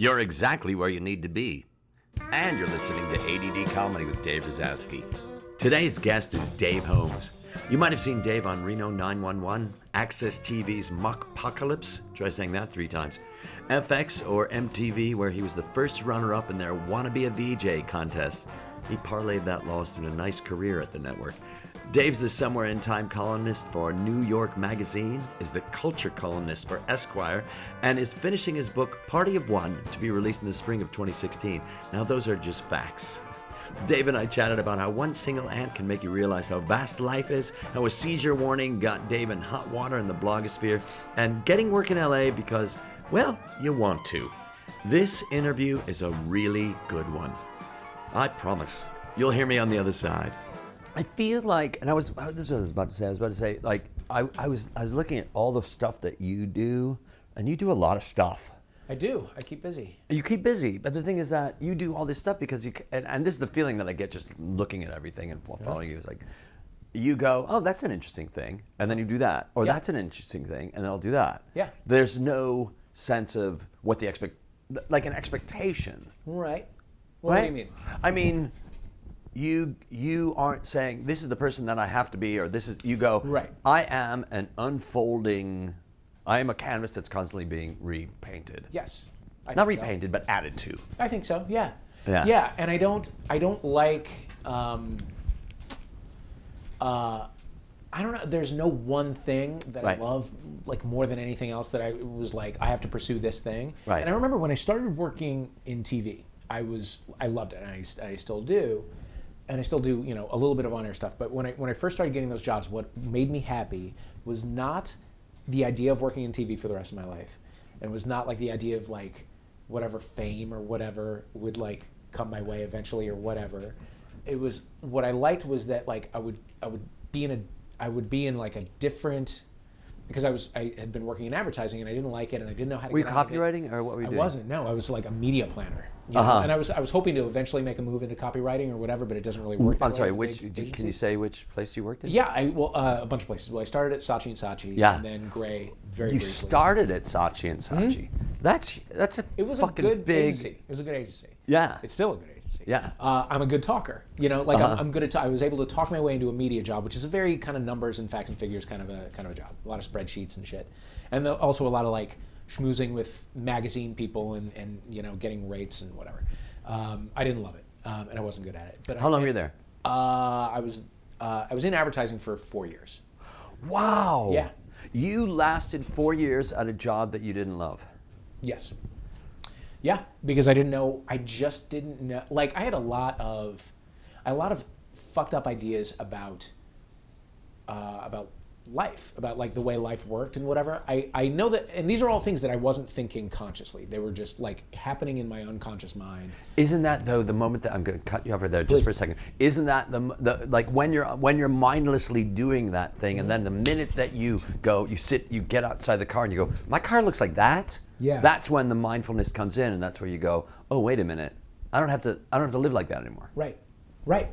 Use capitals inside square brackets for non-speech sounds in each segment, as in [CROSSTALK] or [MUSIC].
You're exactly where you need to be. And you're listening to ADD Comedy with Dave Razowsky. Today's guest is Dave Holmes. You might have seen Dave on Reno 911, Access TV's Muck Apocalypse, try saying that three times, FX or MTV, where he was the first runner up in their Wanna Be a VJ contest. He parlayed that loss into a nice career at the network. Dave's the Somewhere in Time columnist for New York Magazine, is the culture columnist for Esquire, and is finishing his book Party of One to be released in the spring of 2016. Now, those are just facts. Dave and I chatted about how one single ant can make you realize how vast life is, how a seizure warning got Dave in hot water in the blogosphere, and getting work in LA because, well, you want to. This interview is a really good one. I promise. You'll hear me on the other side. I feel like, and I was, this is what I was about to say. I was about to say, like, I, I was, I was looking at all the stuff that you do, and you do a lot of stuff. I do. I keep busy. You keep busy, but the thing is that you do all this stuff because you, and, and this is the feeling that I get just looking at everything and following you. Is like, you go, oh, that's an interesting thing, and then you do that, or Yeah. that's an interesting thing, and then I'll do that. Yeah. There's no sense of what the expect, like an expectation. Right. What right? do you mean? I mean, you you aren't saying this is the person that I have to be, or this is you go. Right. I am an unfolding. I am a canvas that's constantly being repainted. Yes. I Not think so. repainted, but added to. I think so. Yeah. Yeah. Yeah, and I don't. I don't like. Um, uh, I don't know. There's no one thing that Right. I love like more than anything else that I was like I have to pursue this thing. Right. And I remember when I started working in TV, I was I loved it, and I, I still do, and I still do you know a little bit of on air stuff. But when I when I first started getting those jobs, what made me happy was not the idea of working in TV for the rest of my life. It was not like the idea of like whatever fame or whatever would like come my way eventually or whatever. It was what I liked was that like I would I would be in a I would be in like a different because I was I had been working in advertising and I didn't like it and I didn't know how to Were you get out of it. copywriting, or what were you doing? I doing? wasn't. No, I was like a media planner. You know? Uh-huh. And I was I was hoping to eventually make a move into copywriting or whatever, but it doesn't really work. I'm sorry. Which do- can you say which place you worked in? Yeah, I well uh, a bunch of places. Well, I started at Saatchi and Saatchi, Yeah. and then Grey very You briefly. started at Saatchi and Saatchi. That's that's a It was a good big. agency. It was a good agency. Yeah. It's still a good agency. Yeah. Uh, I'm a good talker. You know, like Uh-huh. I'm, I'm good at. ta- I was able to talk my way into a media job, which is a very kind of numbers and facts and figures kind of a kind of a job. A lot of spreadsheets and shit, and the, also a lot of like schmoozing with magazine people and and you know getting rates and whatever. Um, I didn't love it, um, and I wasn't good at it. But How I, long were you there? Uh, I was uh, I was in advertising for four years. Wow. Yeah. You lasted four years at a job that you didn't love. Yes. Yeah, because I didn't know. I just didn't know. Like I had a lot of, a lot of fucked up ideas about, uh, about life, about like the way life worked and whatever. I I know that, and these are all things that I wasn't thinking consciously. They were just like happening in my unconscious mind. Isn't that though the moment that I'm going to cut you over there just Please. for a second? Isn't that the, the like when you're when you're mindlessly doing that thing, and then the minute that you go, you sit, you get outside the car, and you go, my car looks like that. Yeah. That's when the mindfulness comes in, and that's where you go, oh wait a minute, I don't have to I don't have to live like that anymore. Right, right.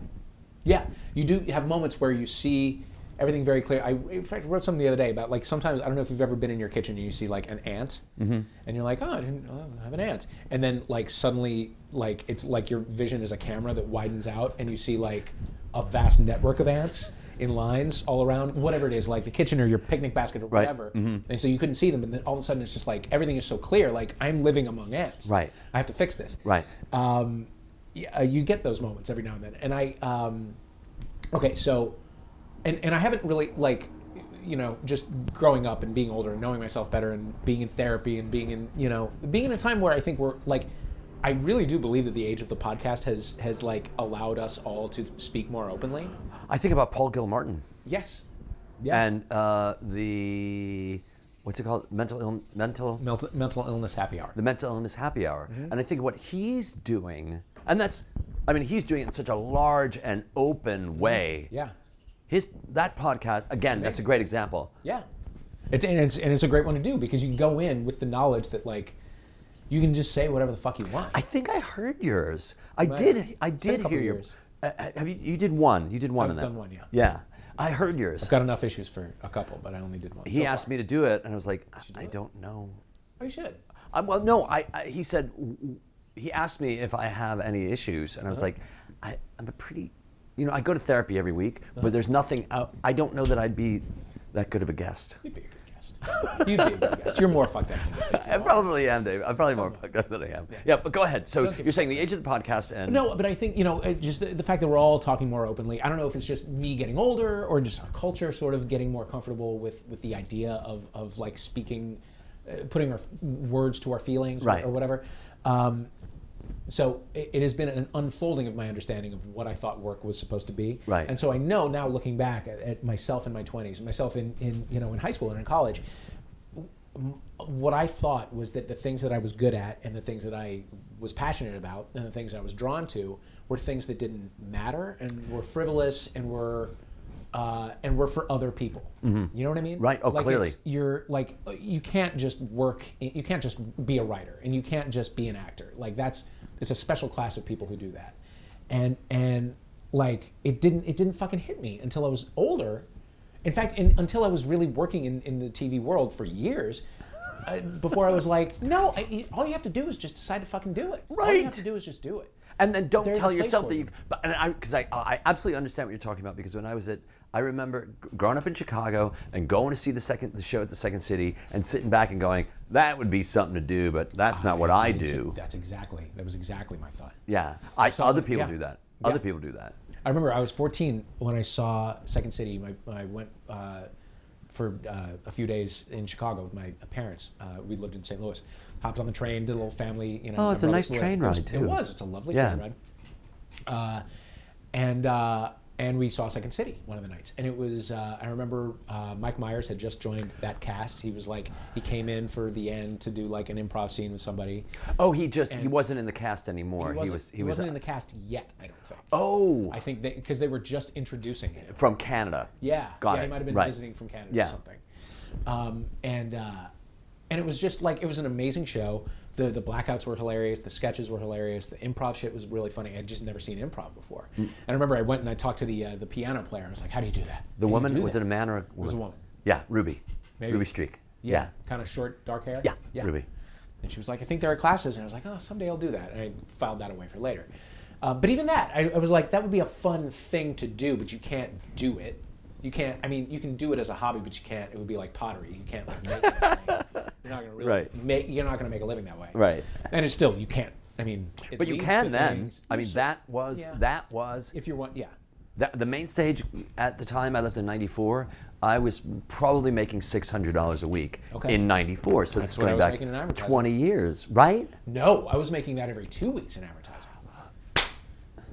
Yeah, you do have moments where you see everything very clear. I in fact wrote something the other day about like sometimes I don't know if you've ever been in your kitchen and you see like an ant, and you're like, oh, I didn't oh, I have an ant, and then like suddenly like it's like your vision is a camera that widens out and you see like a vast network of ants in lines all around whatever it is like the kitchen or your picnic basket or Right. whatever and so you couldn't see them and then all of a sudden it's just like everything is so clear like i'm living among ants Right. i have to fix this Right. um, yeah, you get those moments every now and then. And I, um, okay, so, and, and I haven't really, like, you know, just growing up and being older and knowing myself better and being in therapy and being in, you know, being in a time where I think we're, like, I really do believe that the age of the podcast has, has like, allowed us all to speak more openly. I think about Paul Gilmartin Yes. Yeah. and uh, the what's it called? Mental Ill- mental mental, mental illness happy hour. the mental illness happy hour. Mm-hmm. And I think what he's doing, and that's, I mean, he's doing it in such a large and open way. Mm-hmm. Yeah. His that podcast again. That's a great example. Yeah, it's, and it's and it's a great one to do because you can go in with the knowledge that like you can just say whatever the fuck you want. I think I heard yours. I Right. did. I It's been a did hear your. Uh, have you? You did one. You did one of them. I've on that. done one, yeah. Yeah, I heard yours. I've got enough issues for a couple, but I only did one. he so asked far. me to do it, and I was like, do I it? don't know. Oh, you should. Uh, well, no, I, I. He said he asked me if I have any issues, and I was Uh-huh. like, I, I'm a pretty, you know, I go to therapy every week, Uh-huh. but there's nothing. I, I don't know that I'd be that good of a guest. You'd be a good guest. You'd be a good guest. You're more fucked up than you [LAUGHS] I probably am, Dave. I'm probably more fucked up than I am. Yeah, but go ahead. So you're saying the age of the podcast and No, but I think you know, just the, the fact that we're all talking more openly. I don't know if it's just me getting older or just our culture sort of getting more comfortable with with the idea of of like speaking, uh, putting our words to our feelings or- or, whatever. Um, so it, it has been an unfolding of my understanding of what I thought work was supposed to be. Right. And so I know now, looking back at, at myself in my twenties, myself in, in you know in high school and in college, what I thought was that the things that I was good at and the things that I was passionate about and the things I was drawn to were things that didn't matter and were frivolous and were uh, and were for other people. You know what I mean? Mm-hmm. Right. Oh, like clearly. it's- You're like you can't just work. You can't just be a writer and you can't just be an actor. Like that's it's a special class of people who do that. And and like it didn't it didn't fucking hit me until I was older. In fact, in, until I was really working in, in the TV world for years, uh, before I was [LAUGHS] like, no, I, all you have to do is just decide to fucking do it. Right. All you have to do is just do it. And then don't There's tell yourself that you. and I because I I absolutely understand what you're talking about because when I was at I remember growing up in Chicago and going to see the second the show at the Second City and sitting back and going that would be something to do but that's not what I do. That's exactly that was exactly my thought. Yeah, I saw other people yeah. do that. Yeah. Other people do that. I remember I was 14 when I saw Second City. My, I went uh, for uh, a few days in Chicago with my parents. Uh, we lived in St. Louis. Hopped on the train, did a little family. You know. Oh, it's a nice train ride it was- too. It was. It's a lovely Yeah. train ride. Uh, and uh, and we saw Second City one of the nights, and it was. Uh, I remember uh, Mike Myers had just joined that cast. He was like he came in for the end to do like an improv scene with somebody. Oh, he just he wasn't in the cast anymore. He wasn't, was he, he was wasn't in the cast yet. I don't think. Oh, I think because they were just introducing him. from Canada. Yeah, Got yeah, it. he might have been Right. visiting from Canada Yeah. or something. Um, and uh, and it was just like it was an amazing show. The the blackouts were hilarious. The sketches were hilarious. The improv shit was really funny. I'd just never seen improv before. Mm. And I remember I went and I talked to the uh, the piano player. I was like, "How do you do that?" The How woman was that?" it a man or a woman? was a woman. Yeah, Ruby. Maybe. Ruby Streak. Yeah, Yeah. kind of short, dark hair. Yeah, Ruby. And she was like, I think there are classes. And I was like, oh, someday I'll do that. And I filed that away for later. Uh, but even that, I, I was like, that would be a fun thing to do, but you can't do it. You can't. I mean, you can do it as a hobby, but you can't. It would be like pottery. You can't like make [LAUGHS] it. You're not gonna really Right. make. You're not gonna make a living that way. Right. And it's still you can't. I mean, it But you can then. things. I mean, that was Yeah. that was If you're one, yeah. that, the main stage at the time I left in '94. I was probably making six hundred dollars a week Okay. in '94. So That's what I going was back making in advertising. twenty years, right? No, I was making that every two weeks in advertising.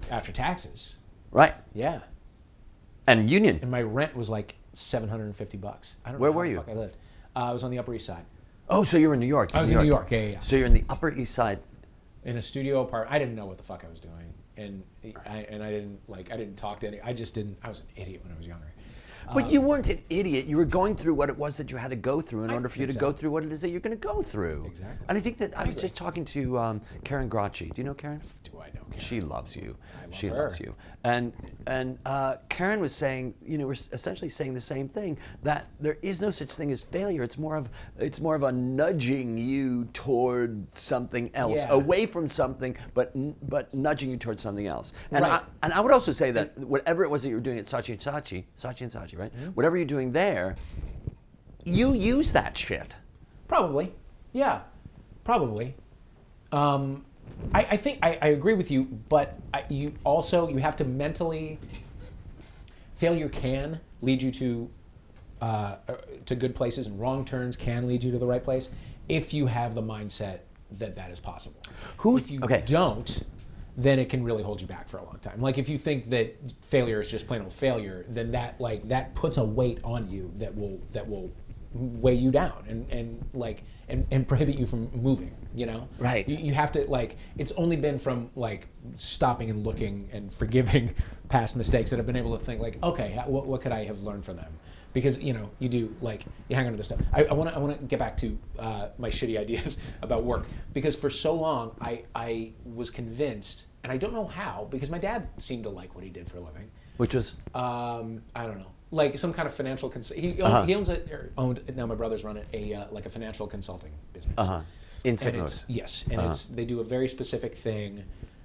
After taxes. Right. Yeah. And union. And my rent was like 750 bucks. I don't Where know were the you? fuck I lived. Uh, I was on the Upper East Side. Oh, so you were in New York. I was in New York, yeah, yeah, yeah. So you're in the Upper East Side. in a studio apartment. I didn't know what the fuck I was doing, and I and I didn't like I didn't talk to any. I just didn't. I was an idiot when I was younger. But you weren't an idiot. You were going through what it was that you had to go through in I order for you to go through what it is that you're going to go through. Exactly. And I think that I, I was agree. just talking to um, Karen Gracci. Do you know Karen? Do I know? Karen? She loves you. I love she her. loves you. And and uh, Karen was saying, you know, we're essentially saying the same thing that there is no such thing as failure. It's more of it's more of a nudging you toward something else, Yeah. away from something, but but nudging you towards something else. And Right. I, and I would also say that whatever it was that you were doing at Saatchi and Saatchi, Saatchi and Saatchi, right? Mm-hmm. Whatever you're doing there, you use that shit. Probably. Yeah. Probably. Um, I, I think I, I agree with you, but I, you also you have to mentally. Failure can lead you to uh, uh, to good places, and wrong turns can lead you to the right place if you have the mindset that that is possible. Who- if you okay. don't, then it can really hold you back for a long time. Like if you think that failure is just plain old failure, then that like that puts a weight on you that will that will weigh you down and, and like and, and [LAUGHS] prohibit you from moving you know? Right. you, you have to like it's only been from like stopping and looking and forgiving [LAUGHS] past mistakes that i've been able to think like okay what, what could i have learned from them? Because you know you do like you hang on to this stuff. I want to i want to get back to uh, my shitty [LAUGHS] ideas about work. Because for so long i i was convinced and i don't know how because my dad seemed to like what he did for a living. Which was? Um, I don't know, like some kind of financial. Cons- he, owned, Uh-huh. he owns a, owned now. My brothers run it a uh, like a financial consulting business. Uh-huh. In And St. it's- Louis. Yes, and it's they do a very specific thing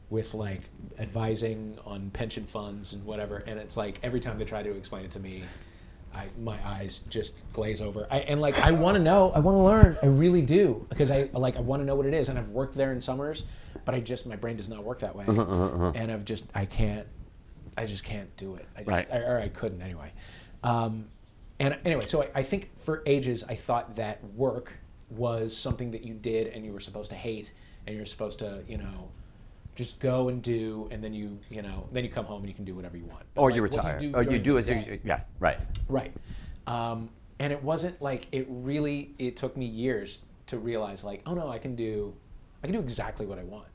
with like advising on pension funds and whatever. And it's like every time they try to explain it to me, I my eyes just glaze over. I, and like I want to know, I want to learn, I really do because I like I want to know what it is. And I've worked there in summers, but I just my brain does not work that way. Uh-huh, And I've just I can't, I just can't do it. I just, Right. I, or I couldn't anyway. Um, and anyway, so I, I think for ages I thought that work was something that you did and you were supposed to hate and you're supposed to, you know, just go and do and then you, you know, then you come home and you can do whatever you want. But, Or like, you retire. do or you do as you, yeah, right. Right. Um, and it wasn't like it really. It took me years to realize like, oh no, I can do, I can do exactly what I want.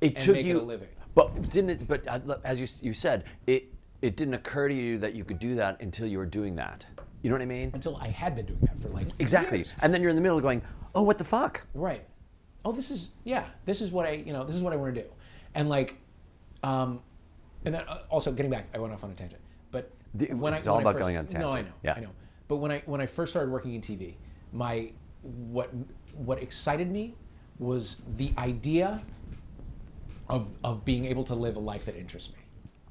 It And took make it you a living. But didn't it? But uh, as you you said, it it didn't occur to you that you could do that until you were doing that. You know what I mean? Until I had been doing that for like Exactly. years. And then you're in the middle going, oh, what the fuck? Right. Oh, this is yeah. This is what I you know. This is what I want to do, and like, um, and then uh, also getting back, I went off on a tangent. But The- when I all when I about first- going on tangent. No, I know. Yeah. I know. But when I when I first started working in TV, my what what excited me was the idea of of being able to live a life that interests me.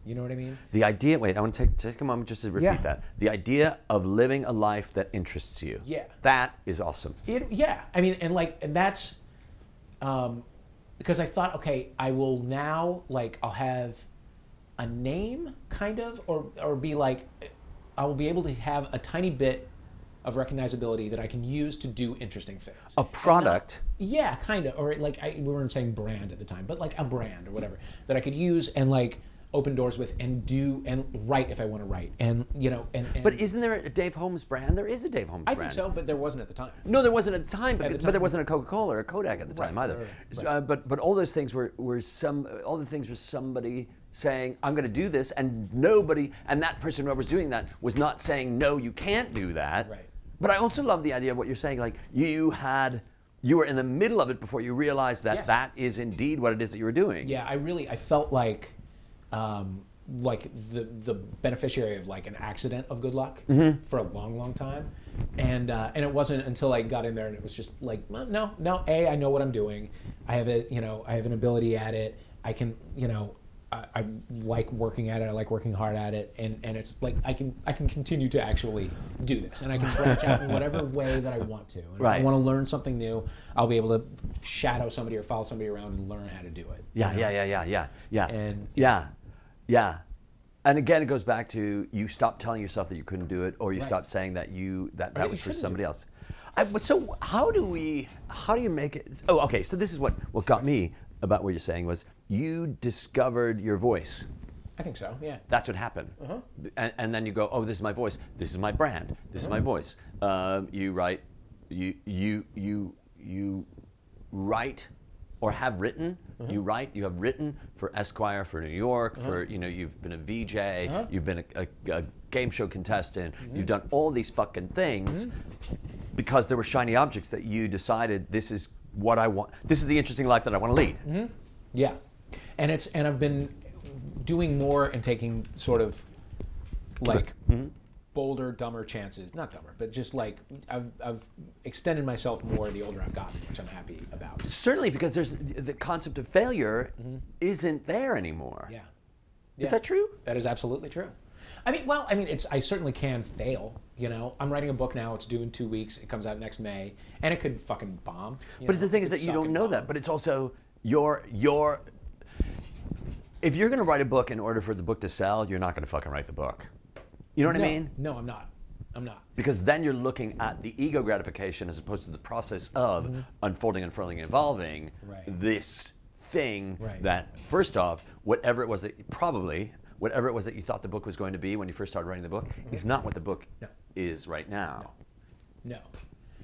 You know what I mean? The idea. Wait, I want to take take a moment just to repeat Yeah. that. The idea of living a life that interests you. Yeah. That is awesome. It, yeah, I mean, and like, and that's um, because I thought, okay, I will now like I'll have a name, kind of, or or be like, I will be able to have a tiny bit of recognizability that I can use to do interesting things. A product. yeah, kind of, or like I, we weren't saying brand at the time, but like a brand or whatever that I could use and like open doors with and do and write if I want to write, and you know, and, and But isn't there a Dave Holmes brand? There is a Dave Holmes I brand. think so, but there wasn't at the time. No, there wasn't at the time, but, the but there wasn't a Coca-Cola or a Kodak at the time Right, either. right, right, Uh, but but all those things were, were some all the things were somebody saying I'm going to do this, and nobody and that person who was doing that was not saying no, you can't do that. Right. But I also love the idea of what you're saying. Like you had you were in the middle of it before you realized that Yes. that is indeed what it is that you were doing. Yeah, I really I felt like um, like the the beneficiary of like an accident of good luck for a long, long time, and uh, and it wasn't until I got in there and it was just like no, no. A, I know what I'm doing. I have a, You know, I have an ability at it. I can. You know. I, I like working at it. I like working hard at it, and, and it's like I can I can continue to actually do this, and I can branch out in whatever [LAUGHS] way that I want to. And If I want to learn something new, I'll be able to shadow somebody or follow somebody around and learn how to do it. Yeah, yeah, yeah, yeah, yeah, yeah. And- yeah, yeah. And again, it goes back to you stop telling yourself that you couldn't do it, or you Right. stopped saying that you that, that that was for somebody else. I, but so how do we? How do you make it? Oh, okay. So this is what what got me about what you're saying was you discovered your voice. I think so. Yeah. That's what happened. Uh-huh. And, and then you go, oh, this is my voice. This is my brand. This is my Uh-huh. voice. Um, you write, you you you you write or have written. Uh-huh. You write. You have written for Esquire, for New York, for you know. You've been a VJ. Uh-huh. You've been a, a, a game show contestant. Mm-hmm. You've done all these fucking things because there were shiny objects that you decided this is what I want. This is the interesting life that I want to lead. Mm-hmm. Yeah, and it's and I've been doing more and taking sort of like Mm-hmm. bolder, dumber chances. Not dumber, but just like I've I've extended myself more the older I've gotten, which I'm happy about. Certainly, because there's the concept of failure isn't there anymore. Mm-hmm. Yeah. Is that true? That is absolutely true. I mean, well, I mean, it's I certainly can fail. You know, I'm writing a book now. It's due in two weeks. It comes out next May, and it could fucking bomb. But know, the thing is that you don't know bomb. that. But it's also your your. If you're going to write a book in order for the book to sell, you're not going to fucking write the book. You know what no, I mean? No, I'm not. I'm not. Because then you're looking at the ego gratification as opposed to the process of unfolding, unfurling, and evolving Mm-hmm. Right. this thing Right. that, first off, whatever it was that probably, whatever it was that you thought the book was going to be when you first started writing the book, mm-hmm. is not what the book No. is right now. No.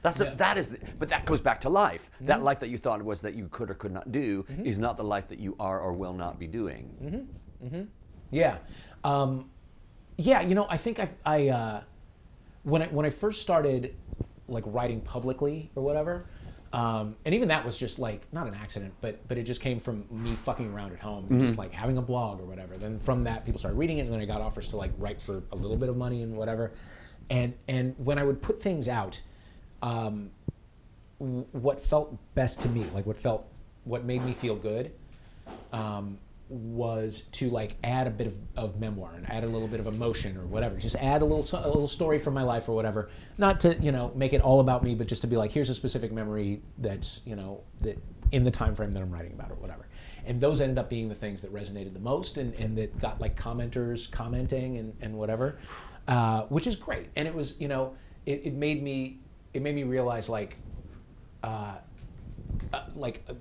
That's the, No. that is, the, but that goes back to life. Mm-hmm. That life that you thought was that you could or could not do mm-hmm. is not the life that you are or will not be doing. Yeah, um, yeah. You know, I think I, I uh, when I when I first started like writing publicly or whatever, um, and even that was just like not an accident, but but it just came from me fucking around at home, and just like having a blog or whatever. Then from that, people started reading it, and then I got offers to like write for a little bit of money and whatever. And and when I would put things out, um, w- what felt best to me, like what felt, what made me feel good, um, was to like add a bit of, of memoir and add a little bit of emotion or whatever. Just add a little a little story from my life or whatever. Not to you know make it all about me, but just to be like, here's a specific memory that's you know that in the time frame that I'm writing about or whatever. And those ended up being the things that resonated the most and, and that got like commenters commenting and, and whatever, uh, which is great. And it was you know it, it made me it made me realize like. Uh, uh, like uh,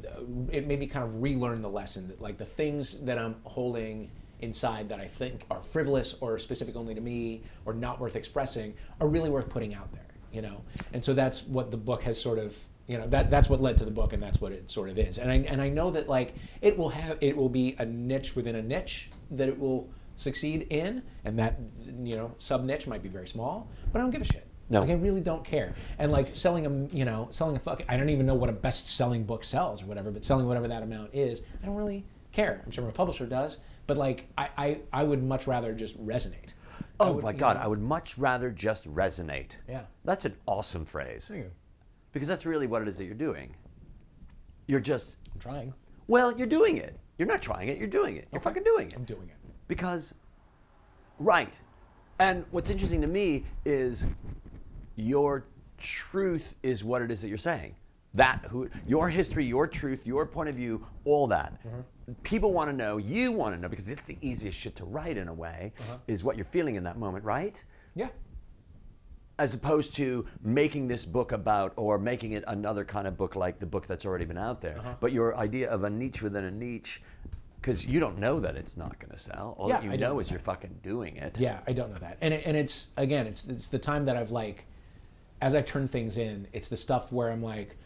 it made me kind of relearn the lesson that like the things that I'm holding inside that I think are frivolous or specific only to me or not worth expressing are really worth putting out there, you know. And so that's what the book has sort of you know that that's what led to the book and that's what it sort of is. And I and I know that like it will have it will be a niche within a niche that it will succeed in and that you know sub niche might be very small, but I don't give a shit. No. Like I really don't care. And like selling a, you know, selling a fucking, I don't even know what a best-selling book sells or whatever, but selling whatever that amount is, I don't really care. I'm sure my publisher does, but like I, I, I would much rather just resonate. Oh would, my God, know- I would much rather just resonate. Yeah. That's an awesome phrase. Thank you. Because that's really what it is that you're doing. You're just, I'm trying. well, you're doing it. You're not trying it, you're doing it. You're fucking doing it. I'm doing it. Because, right. And what's interesting to me is your truth is what it is that you're saying. That who your history, your truth, your point of view, all that. Mm-hmm. People want to know, you want to know because it's the easiest shit to write in a way, uh-huh. is what you're feeling in that moment, right? Yeah. As opposed to making this book about or making it another kind of book like the book that's already been out there. Uh-huh. But your idea of a niche within a niche, because you don't know that it's not going to sell. All that you I don't know know is you're fucking doing it. Yeah, I don't know that. And it, and it's again, it's it's the time that I've like, as I turn things in, it's the stuff where I'm like,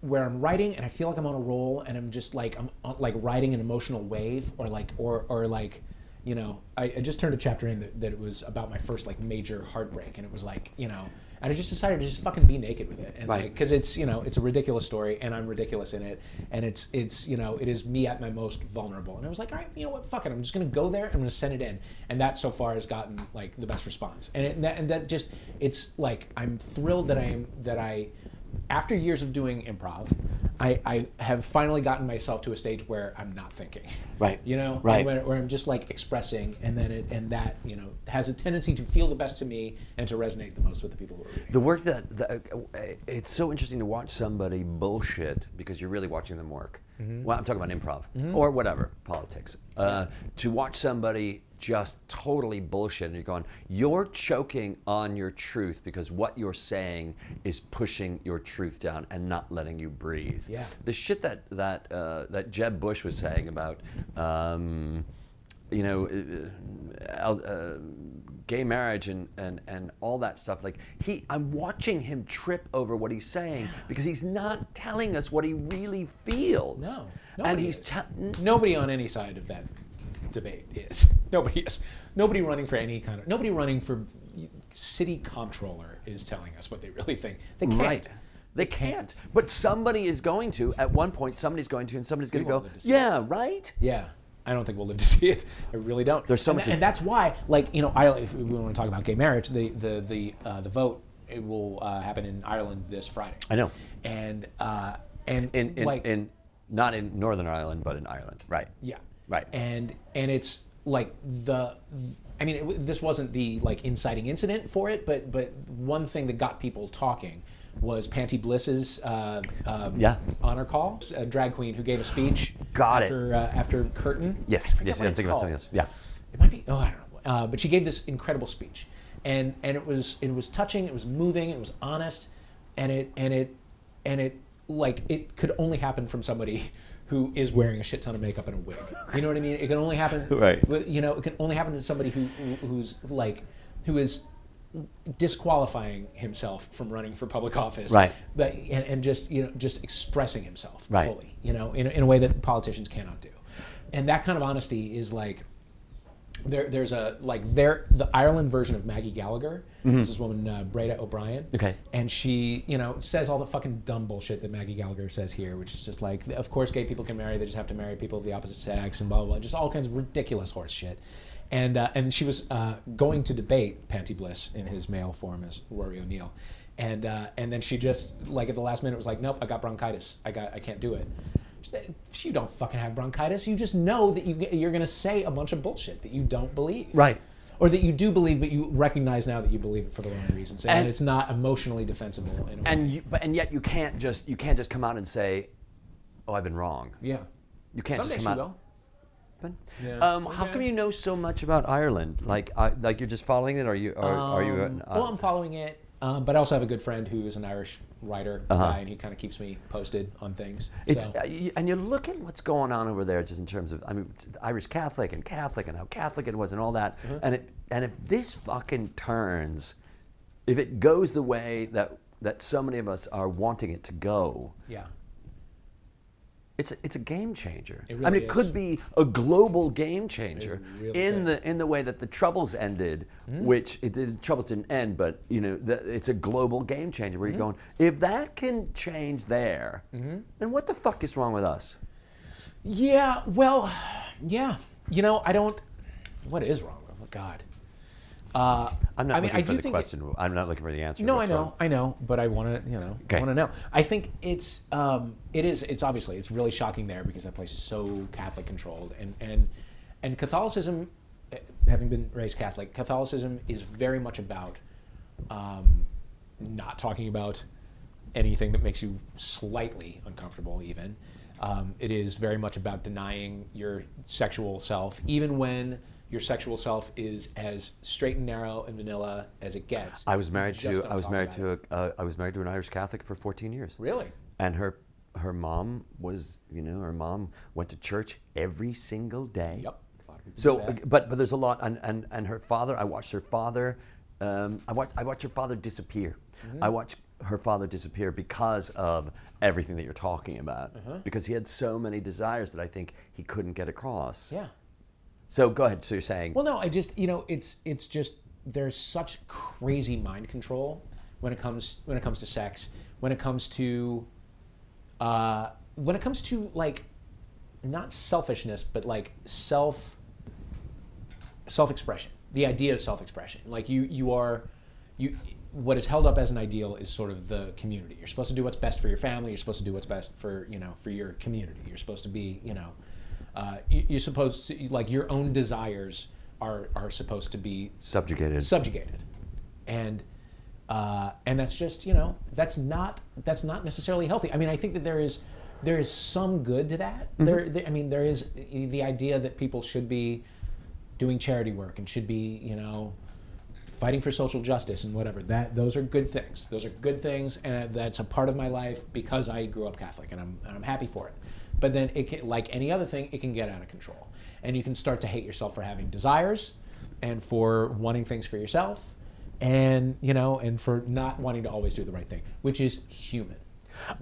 where I'm writing and I feel like I'm on a roll and I'm just like I'm on, like riding an emotional wave or like or or like, you know, I, I just turned a chapter in that, that it was about my first like major heartbreak and it was like you know. And I just decided to just fucking be naked with it, and Right. because it's you know it's a ridiculous story, and I'm ridiculous in it, and it's it's you know it is me at my most vulnerable, and I was like, all right, you know what, fuck it, I'm just gonna go there, I'm gonna send it in, and that so far has gotten like the best response, and it, and that, and that just it's like I'm thrilled that I am that I, after years of doing improv, I I have finally gotten myself to a stage where I'm not thinking, Right. you know, Right. where, where I'm just like expressing, and then it and that you know has a tendency to feel the best to me and to resonate the most with the people who are reading. The work that, that uh, it's so interesting to watch somebody bullshit because you're really watching them work. Mm-hmm. Well, I'm talking about improv or whatever politics. Uh, to watch somebody just totally bullshit, and you're going, you're choking on your truth because what you're saying is pushing your truth down and not letting you breathe. Yeah. The shit that that uh, that Jeb Bush was saying about. Um, you know, uh, uh, uh, gay marriage and, and, and all that stuff. Like he, I'm watching him trip over what he's saying because he's not telling us what he really feels. No, and nobody he's te- nobody on any side of that debate is. [LAUGHS] Nobody is. Nobody running for any kind of. Nobody running for city comptroller is telling us what they really think. They can't. right. They can't. But somebody is going to. At one point, somebody's going to, and somebody's going to go. won't live to see Yeah, right. Yeah. I don't think we'll live to [LAUGHS] see it. I really don't. There's so and, much- and that's why, like you know, Ireland. If we want to talk about gay marriage, the the the uh, the vote it will uh, happen in Ireland this Friday. I know. And uh, and In in, like in not in Northern Ireland, but in Ireland. Right. Yeah. Right. And and it's like the I mean it, this wasn't the like inciting incident for it, but but one thing that got people talking was Panti Bliss's uh, uh, Yeah. honor call, a drag queen who gave a speech Got it. after, Uh, after Curtain. Yes. Yes. I'm thinking about something else. Yeah. It might be. Oh, I don't know. Uh, but she gave this incredible speech, and and it was it was touching. It was moving. It was honest, and it and it and it like it could only happen from somebody who is wearing a shit ton of makeup and a wig. You know what I mean? It can only happen. [LAUGHS] Right. You know, it can only happen to somebody who who- who's like who is disqualifying himself from running for public office Right. but and, and just you know just expressing himself Right. fully you know in, a- in a way that politicians cannot do and that kind of honesty is like there, there's a like there the Ireland version of Maggie Gallagher. This is woman uh, Breda O'Brien. Mm-hmm. Okay. And she, you know, says all the fucking dumb bullshit that Maggie Gallagher says here, which is just like, of course, gay people can marry. They just have to marry people of the opposite sex and blah blah blah. Just all kinds of ridiculous horse shit. And uh, and she was uh, going to debate Panti Bliss in his male form as Rory O'Neill, and uh, and then she just like at the last minute was like, nope, I got bronchitis. I got I can't do it. She said, You don't fucking have bronchitis. You just know that you you're gonna say a bunch of bullshit that you don't believe. Right. Or that you do believe, but you recognize now that you believe it for the wrong reasons, and, And- it's not emotionally defensible. In a way. And you, but and yet you can't just you can't just come out and say, "Oh, I've been wrong." yeah, You can't someday just come out. Yeah. Um, how come you know so much about Ireland? Like, I, like you're just following it, or you, or are you? Um, uh, well, I'm following it, um, but I also have a good friend who is an Irish writer Uh-huh. guy, and he kind of keeps me posted on things. It's so. uh, and you look at what's going on over there, just in terms of I mean, Irish Catholic and Catholic and how Catholic it was and all that. Mm-hmm. And it and if this fucking turns, if it goes the way that that so many of us are wanting it to go, yeah. It's a, it's a game changer. It I mean, it is. could be a global game changer really in the in the way that the Troubles ended, Mm-hmm. which it did, Troubles didn't end, but you know, the, it's a global game changer where Mm-hmm. you're going. If that can change there, then what the fuck is wrong with us? Yeah, well, yeah. You know, I don't. What is wrong with oh, God? Uh, I'm not I mean, looking I for do the think it- question. I'm not looking for the answer. No, I know, wrong? I know, but I want to, you know, Okay. want to know. I think it's, um, it is, it's obviously, it's really shocking there because that place is so Catholic controlled, and and and Catholicism, eh, having been raised Catholic, Catholicism is very much about um, not talking about anything that makes you slightly uncomfortable, even. Um, it is very much about denying your sexual self, even when your sexual self is as straight and narrow and vanilla as it gets. I was married to I was married to a, uh, I was married to an Irish Catholic for 14 years. Really? And her her mom was you know her mom went to church every single day. Yep. A lot of people So, but but there's a lot, and and and her father. I watched her father. Um, I watched I watched her father disappear. Mm-hmm. I watched her father disappear because of everything that you're talking about. Uh-huh. Because he had so many desires that I think he couldn't get across. Yeah. So go ahead. So you're saying Well, no, I just you know it's it's just there's such crazy mind control when it comes when it comes to sex, when it comes to uh, when it comes to like not selfishness, but like self self expression. The idea of self expression, like you you are you. What is held up as an ideal is sort of the community. You're supposed to do what's best for your family. You're supposed to do what's best for you know for your community. You're supposed to be you know uh, you- you're supposed to like your own desires are are supposed to be subjugated. subjugated, and uh, and that's just you know that's not that's not necessarily healthy. I mean, I think that there is there is some good to that. There, there, I mean, there is the idea that people should be doing charity work and should be you know fighting for social justice and whatever. That those are good things. Those are good things, and that's a part of my life because I grew up Catholic, and I'm and I'm happy for it. But then it can, like any other thing, it can get out of control, and you can start to hate yourself for having desires, and for wanting things for yourself, and you know, and for not wanting to always do the right thing, which is human.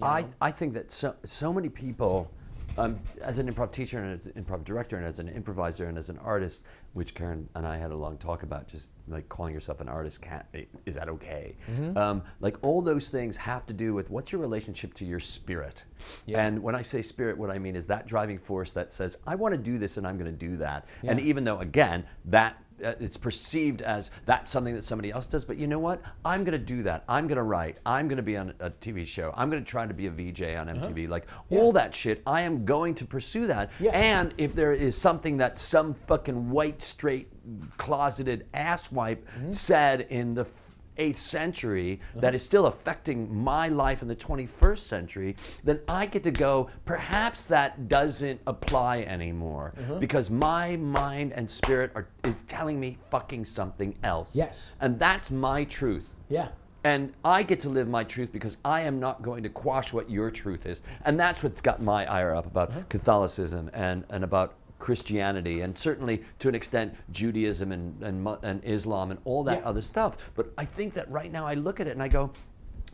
I, I think that so, so many people, um, as an improv teacher and as an improv director and as an improviser and as an artist, which Karen and I had a long talk about, just like calling yourself an artist, can't, is that okay? Um, like all those things have to do with what's your relationship to your spirit. Yeah. And when I say spirit, what I mean is that driving force that says, I want to do this and I'm going to do that. And even though, again, that Uh, it's perceived as that's something that somebody else does, but you know what? I'm going to do that. I'm going to write. I'm going to be on a TV show. I'm going to try to be a VJ on uh-huh. MTV. Like all that shit, I am going to pursue that. Yeah. And if there is something that some fucking white, straight, closeted asswipe mm-hmm. said in the 8th century uh-huh. that is still affecting my life in the 21st century, then I get to go, perhaps that doesn't apply anymore uh-huh. because my mind and spirit are is telling me fucking something else. Yes. And that's my truth. Yeah. And I get to live my truth because I am not going to quash what your truth is. And that's what's got my ire up about uh-huh. Catholicism and, and about Christianity and certainly to an extent Judaism and, and, and Islam and all that Yeah. other stuff. But I think that right now I look at it and I go,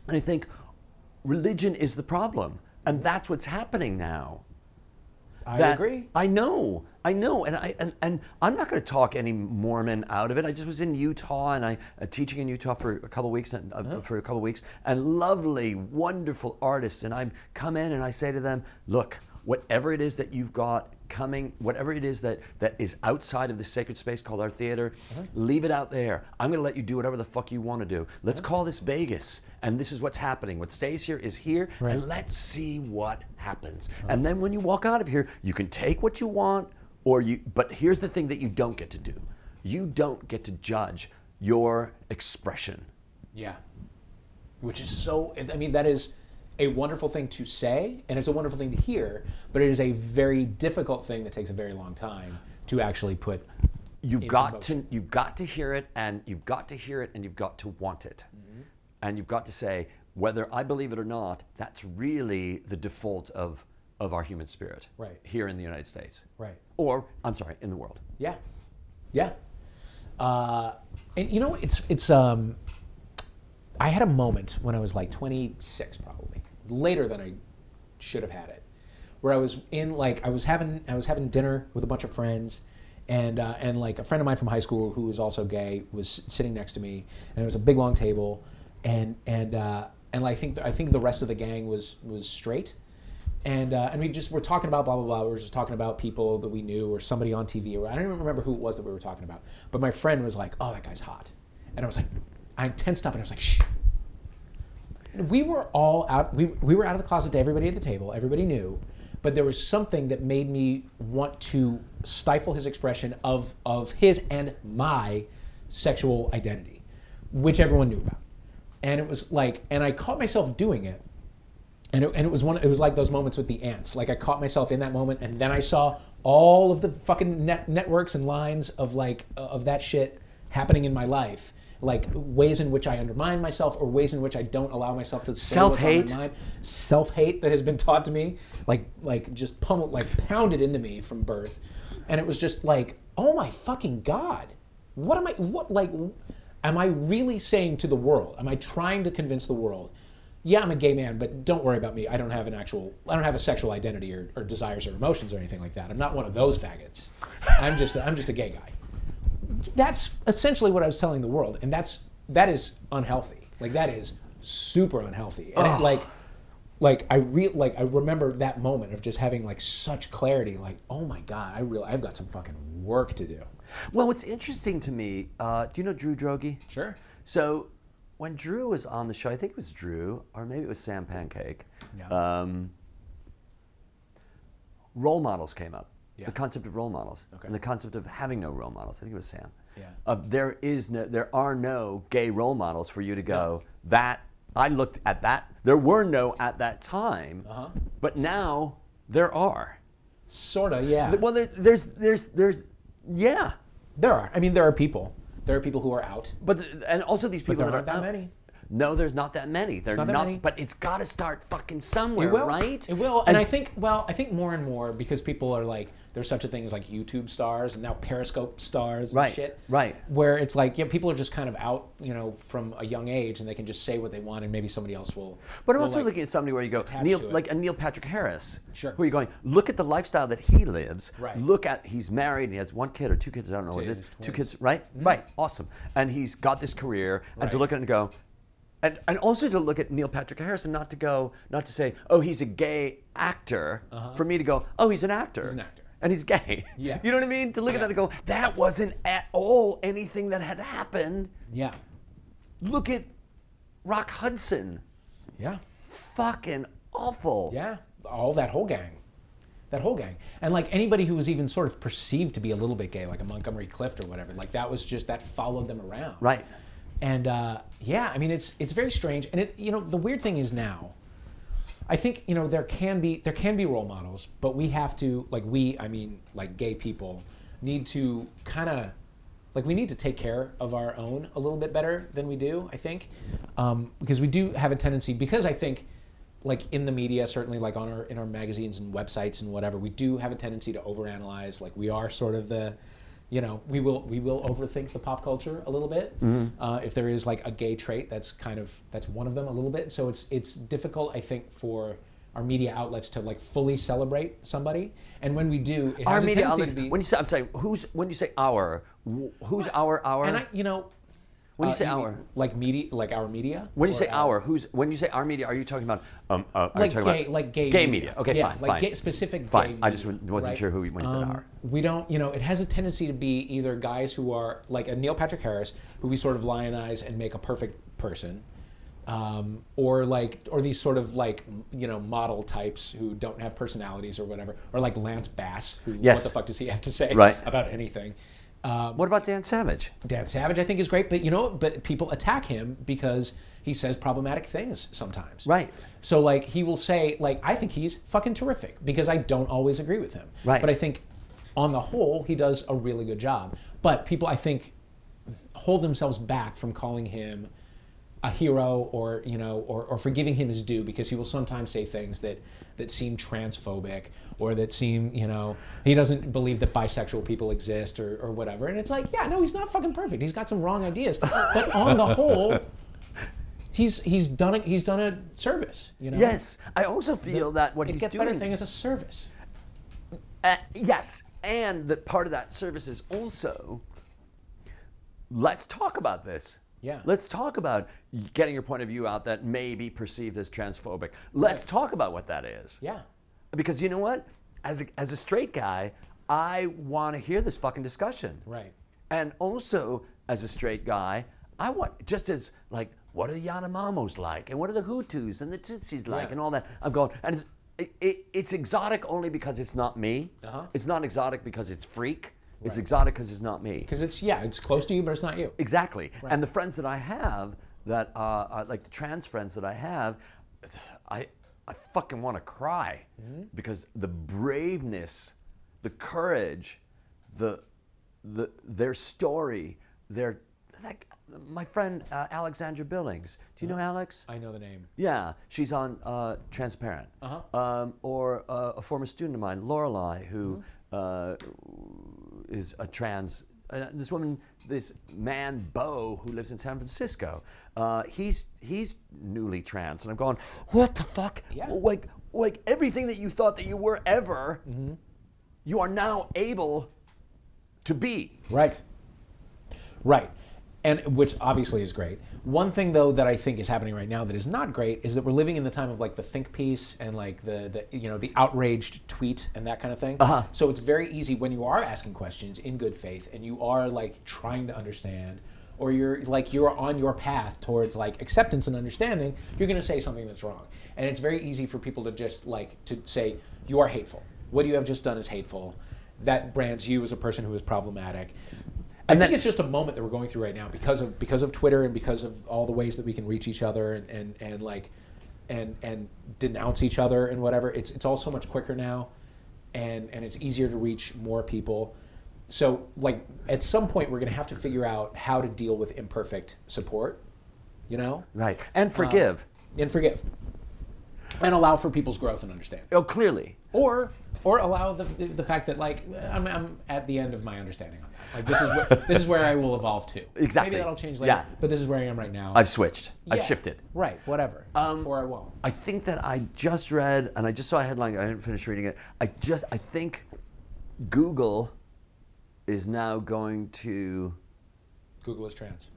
and I think religion is the problem. And that's what's happening now. I that- agree. I know, I know, and I and, and I'm not going to talk any Mormon out of it. I just was in Utah and I uh, teaching in Utah for a couple weeks and, uh, for a couple weeks, and lovely, wonderful artists. And I come in and I say to them, "Look, whatever it is that you've got coming, whatever it is that, that is outside of the sacred space called our theater, uh-huh. leave it out there. I'm going to let you do whatever the fuck you want to do. Let's uh-huh. call this Vegas, and this is what's happening. What stays here is here, Right. and let's see what happens. Uh-huh. And then when you walk out of here, you can take what you want, or you. But here's the thing that you don't get to do: you don't get to judge your expression. Yeah. Which is so, I mean, that is a wonderful thing to say, and it's a wonderful thing to hear, but it is a very difficult thing that takes a very long time to actually put. You've got motion. to you've got to hear it and you've got to hear it and you've got to want it. Mm-hmm. And you've got to say whether I believe it or not, that's really the default of of our human spirit Right. here in the United States. Right. Or I'm sorry, in the world. Yeah. Yeah. Uh, and you know, it's, it's, um, I had a moment when I was like 26, probably later than I should have had it, where I was in like I was having I was having dinner with a bunch of friends, and uh, and like a friend of mine from high school who was also gay was sitting next to me, and it was a big long table, and and uh, and I think I think the rest of the gang was was straight, and uh, and we just were talking about blah blah blah. We were just talking about people that we knew or somebody on TV or I don't even remember who it was that we were talking about. But my friend was like, "Oh, that guy's hot," and I was like, I tensed up and I was like, "Shh." We were all out. We we were out of the closet to everybody at the table. Everybody knew, but there was something that made me want to stifle his expression of of his and my sexual identity, which everyone knew about. And it was like, and I caught myself doing it and it, and it was one it was like those moments with the ants like i caught myself in that moment and then i saw all of the fucking net, networks and lines of like of that shit happening in my life like ways in which i undermine myself or ways in which i don't allow myself to say what's on Self-hate. my mind self-hate that has been taught to me like like just pummeled like pounded into me from birth and it was just like oh my fucking god what am i what like am i really saying to the world am i trying to convince the world yeah, I'm a gay man, but don't worry about me. I don't have an actual, I don't have a sexual identity or, or desires or emotions or anything like that. I'm not one of those faggots. I'm just, a, I'm just a gay guy. That's essentially what I was telling the world, and that's that is unhealthy. Like that is super unhealthy. And it, like, like I re like I remember that moment of just having like such clarity. Like, oh my god, I real, I've got some fucking work to do. Well, what's interesting to me, uh, do you know Drew Droege? Sure. So when Drew was on the show, I think it was Drew, or maybe it was Sam Pancake. Yeah. Um, role models came up. Yeah. The concept of role models Okay. and the concept of having no role models. I think it was Sam. Yeah. Of there is no, there are no gay role models for you to go. That I looked at that. There were no at that time, Uh-huh. but now there are. Sorta, yeah. Well, there, there's there's there's yeah. There are. I mean, there are people. There are people who are out. But th- and also these people there that aren't are that out- many. No, there's not that many. They're not not. many. But it's got to start fucking somewhere, It will, right? It will, and I think, well, I think more and more because people are like, there's such a thing as like YouTube stars and now Periscope stars and Right, shit. right. Where it's like, yeah, people are just kind of out, you know, from a young age, and they can just say what they want, and maybe somebody else will. But I'm also like- looking at somebody where you go, Neil, like a Neil Patrick Harris. Sure. Who are you going? Look at the lifestyle that he lives. Right. Look at he's married and he has one kid or two kids. I don't know what it Two, is. Two. Mm-hmm. kids, right? Right. Awesome. And he's got this career, and to look at it and go, and and also to look at Neil Patrick Harris and not to go, not to say, oh, he's a gay actor. For me to go, oh, he's an actor. Uh-huh. He's an actor. And he's gay. Yeah. [LAUGHS] You know what I mean? To look at that and go, that wasn't at all anything that had happened. Yeah. Look at Rock Hudson. Yeah. Fucking awful. Yeah. All that whole gang. That whole gang. And like anybody who was even sort of perceived to be a little bit gay, like a Montgomery Clift or whatever, like that was just, that followed them around. Right. And uh, yeah, I mean, it's it's very strange. And it, you know, the weird thing is now, I think you know there can be there can be role models, but we have to like we, I mean, like gay people, need to kind of like we need to take care of our own a little bit better than we do. I think um, because we do have a tendency because I think like in the media certainly like on our in our magazines and websites and whatever we do have a tendency to overanalyze like we are sort of the you know we will we will overthink the pop culture a little bit uh, if there is like a gay trait that's kind of that's one of them a little bit so it's it's difficult i think for our media outlets to like fully celebrate somebody and when we do it Our media outlets. be When you say, I'm saying, who's when you say our, who's our our? and I, you know, When you Uh, say our, like media, like our media. when you say our, who's when you say our media, are you talking about um, uh, are you like talking gay, about like gay, gay media? Okay, yeah, fine, like fine. Gay, specific. Fine. I just media, wasn't right? sure who when you said Um, our. We don't, you know, it has a tendency to be either guys who are like a Neil Patrick Harris, who we sort of lionize and make a perfect person, um, or like, or these sort of like, you know, model types who don't have personalities or whatever, or like Lance Bass, who Yes. what the fuck does he have to say Right. about anything? Um, What about Dan Savage? Dan Savage, I think, is great, but you know, but people attack him because he says problematic things sometimes. Right. So like he will say like I think he's fucking terrific because I don't always agree with him. Right. But I think on the whole he does a really good job. But people I think hold themselves back from calling him a hero or you know or, or for giving him his due because he will sometimes say things that that seem transphobic or that seem you know he doesn't believe that bisexual people exist or, or whatever and it's like yeah no he's not fucking perfect he's got some wrong ideas but on the whole he's he's done a, he's done a service you know Yes, I also feel that what it he's gets doing. better thing as a service Uh, yes, and that part of that service is also. Let's talk about this. Yeah. Let's talk about getting your point of view out that may be perceived as transphobic. Let's Right. talk about what that is. yeah Because you know what? As a, as a straight guy, I want to hear this fucking discussion. right And also, as a straight guy, I want just as like, what are the Yanomamos like, and what are the Hutus and the Tutsis like, Yeah. and all that. I'm going, and it's it, it, it's exotic only because it's not me. Uh-huh. It's not exotic because it's freak. It's Right. exotic because it's not me. because it's yeah it's close to you but it's not you Exactly. Right. And the friends that I have, that uh, are like the trans friends that I have, I I fucking want to cry Mm-hmm. because the braveness, the courage, the the their story, their like my friend uh, Alexandra Billings. Do you know Alex? I know the name Yeah, she's on uh, Transparent. Uh-huh. Um, or uh, a former student of mine, Lorelai, who uh, is a trans. Uh, this woman, this man, Bo, who lives in San Francisco. Uh, he's he's newly trans, and I'm going, what the fuck? Yeah. Like like everything that you thought that you were ever, you are now able to be. Right. Right. And which obviously is great. One thing though that I think is happening right now that is not great is that we're living in the time of like the think piece and like the, the you know the outraged tweet and that kind of thing. Uh-huh. So it's very easy when you are asking questions in good faith and you are like trying to understand or you're like you're on your path towards like acceptance and understanding, you're going to say something that's wrong. And it's very easy for people to just like to say you are hateful. What you have just done is hateful. That brands you as a person who is problematic. I And think it's just a moment that we're going through right now because of because of Twitter and because of all the ways that we can reach each other and, and, and like and and denounce each other and whatever. It's it's all so much quicker now and and it's easier to reach more people. So like at some point we're gonna have to figure out how to deal with imperfect support, you know? Right. And forgive. And forgive. And allow for people's growth and understanding. oh, clearly. Or or allow the, the fact that like I'm, I'm at the end of my understanding on that. Like this is where this is where I will evolve to. Exactly. Maybe that'll change later. Yeah. But this is where I am right now. I've switched. I've Yeah. shifted. Right. Whatever. Um, or I won't. I think that I just read, and I just saw a headline. I didn't finish reading it. I just, I think Google is now going to. Google is trans.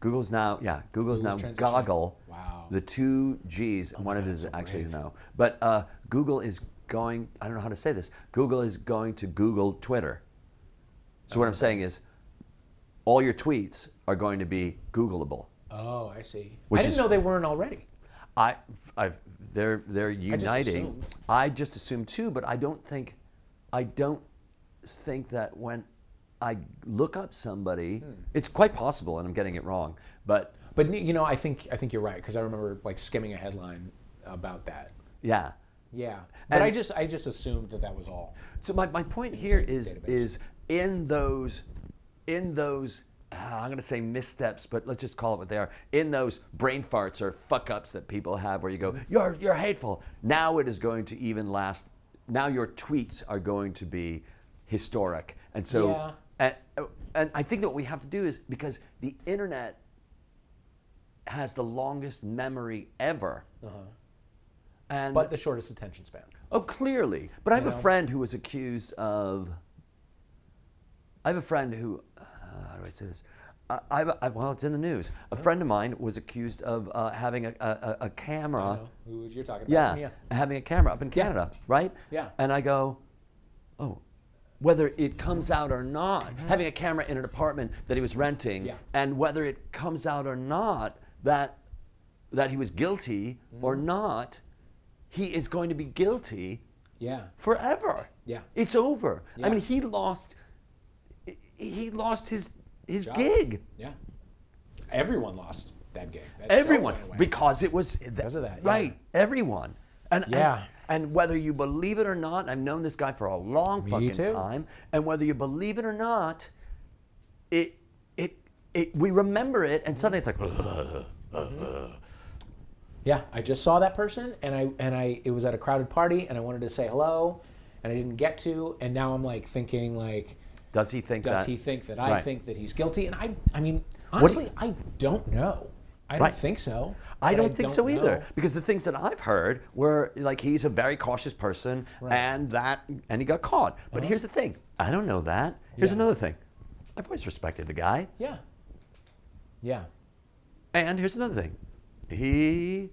Google's now, yeah, Google's, Google's now transitioning. goggle. Wow. The two G's. one of God, it is so actually brave. no, but uh, Google is going. I don't know how to say this. Google is going to Google Twitter. So what I'm saying is, all your tweets are going to be Googleable. Oh, I see. I didn't is- know they weren't already. I, I've, they're they're just uniting. assumed. I just assume too, but I don't think, I don't think that when I look up somebody, Hmm. it's quite possible, and I'm getting it wrong, but But you know, I think I think you're right because I remember like skimming a headline about that. yeah. Yeah. But And- I just I just assumed that that was all. So my, my point here is is database. is in those in those uh, I'm going to say missteps, but let's just call it what they are. In those brain farts or fuck ups that people have, where you go, Mm-hmm. you're you're hateful. Now it is going to even last. Now your tweets are going to be historic, and so Yeah. and, and I think that what we have to do is because the internet has the longest memory ever, and But the shortest attention span. Oh, clearly. But I have You a friend who was accused of. I have a friend who. Uh, how do I say this? I, I, I, well, it's in the news. A friend of mine was accused of uh, having a, a, a camera. I know who you're talking about. Yeah. having a camera up in Canada, right? Yeah. And I go, oh, whether it comes out or not, having a camera in an apartment that he was renting, Mm-hmm. Yeah. and whether it comes out or not that that he was guilty or Mm-hmm. not, he is going to be guilty Yeah. forever. Yeah. It's over. Yeah. I mean, he lost he lost his his Job. gig. Yeah. Everyone lost that gig. That Everyone, because it was Because of that, yeah. right? Everyone, and Yeah. and, and whether you believe it or not, I've known this guy for a long Me fucking too. time, and whether you believe it or not, it it it we remember it, and suddenly it's like, [LAUGHS] mm-hmm. Yeah, I just saw that person, and I and I it was at a crowded party, and I wanted to say hello, and I didn't get to, and now I'm like thinking like, does he think does that? he think that I Right. think that he's guilty? And I I mean honestly, I don't know. I Right. don't think so. I but don't think so either know. because the things that I've heard were like he's a very cautious person. Uh-huh. and that and he got caught. But here's the thing, I don't know that. Here's Yeah. another thing, I've always respected the guy. Yeah. Yeah. And here's another thing, he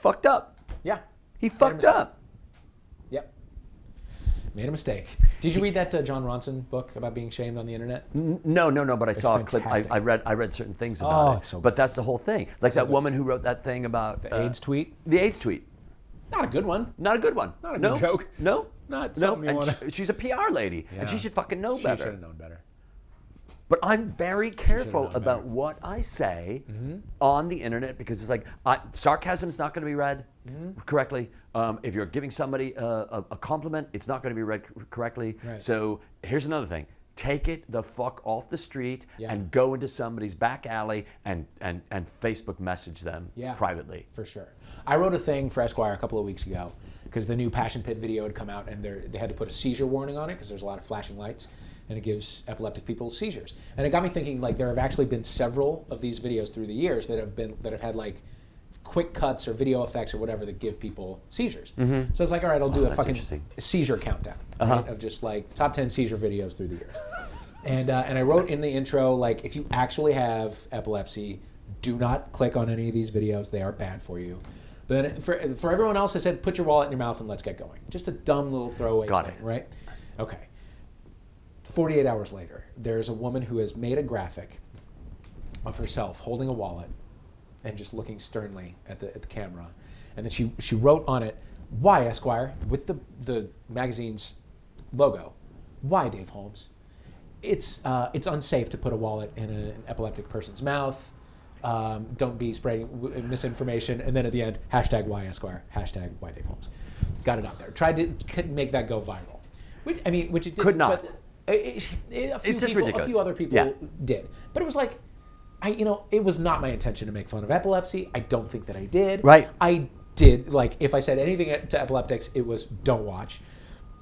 fucked up. Yeah. He fucked up. Yep. Made a mistake. Did you read that uh, Jon Ronson book about being shamed on the internet? N- No, no, no. But I saw a clip. I. I read. I read certain things Oh, about it. it's so but that's the whole thing. Like that woman who wrote that thing about The uh, AIDS tweet? The AIDS tweet. Not a good one. Not a good one. Not a no, good joke. No. Not no. something you and wanna- sh- she's a PR lady, and she Yeah. should fucking know better. She better. should have known better. But I'm very careful about. Mm-hmm. what I say on the internet because it's like I, sarcasm's not going to be read Mm-hmm. correctly. Um, if you're giving somebody a, a, a compliment, it's not going to be read c- correctly. Right. So here's another thing. Take it the fuck off the street Yeah. and go into somebody's back alley and, and, and Facebook message them Yeah. privately. For sure. I wrote a thing for Esquire a couple of weeks ago because the new Passion Pit video had come out and they had to put a seizure warning on it because there's a lot of flashing lights and it gives epileptic people seizures. And it got me thinking like there have actually been several of these videos through the years that have been that have had like quick cuts or video effects or whatever that give people seizures. So it's like, all right, I'll do a Mm-hmm. fucking seizure countdown Uh-huh. right, of just like top 10 seizure videos through the years. And, uh, and I wrote in the intro, like, if you actually have epilepsy, do not click on any of these videos. They are bad for you. But then for, for everyone else, I said, put your wallet in your mouth and let's get going. Just a dumb little throwaway Got thing, it. right? Okay. 48 hours later, there's a woman who has made a graphic of herself holding a wallet and just looking sternly at the, at the camera. And then she, she wrote on it, Why, Esquire, with the, the magazine's logo. Why, Dave Holmes? It's, uh, it's unsafe to put a wallet in a, an epileptic person's mouth. Um, don't be spreading w- misinformation. And then at the end, hashtag why Esquire, hashtag why Dave Holmes. Got it out there. Tried to make that go viral. Which, I mean, which it did Could not. But it, a few It's just people, ridiculous. A few other people Yeah. did. But it was like, I, you know, it was not my intention to make fun of epilepsy. I don't think that I did. Right. I did. Like, if I said anything to epileptics, it was don't watch.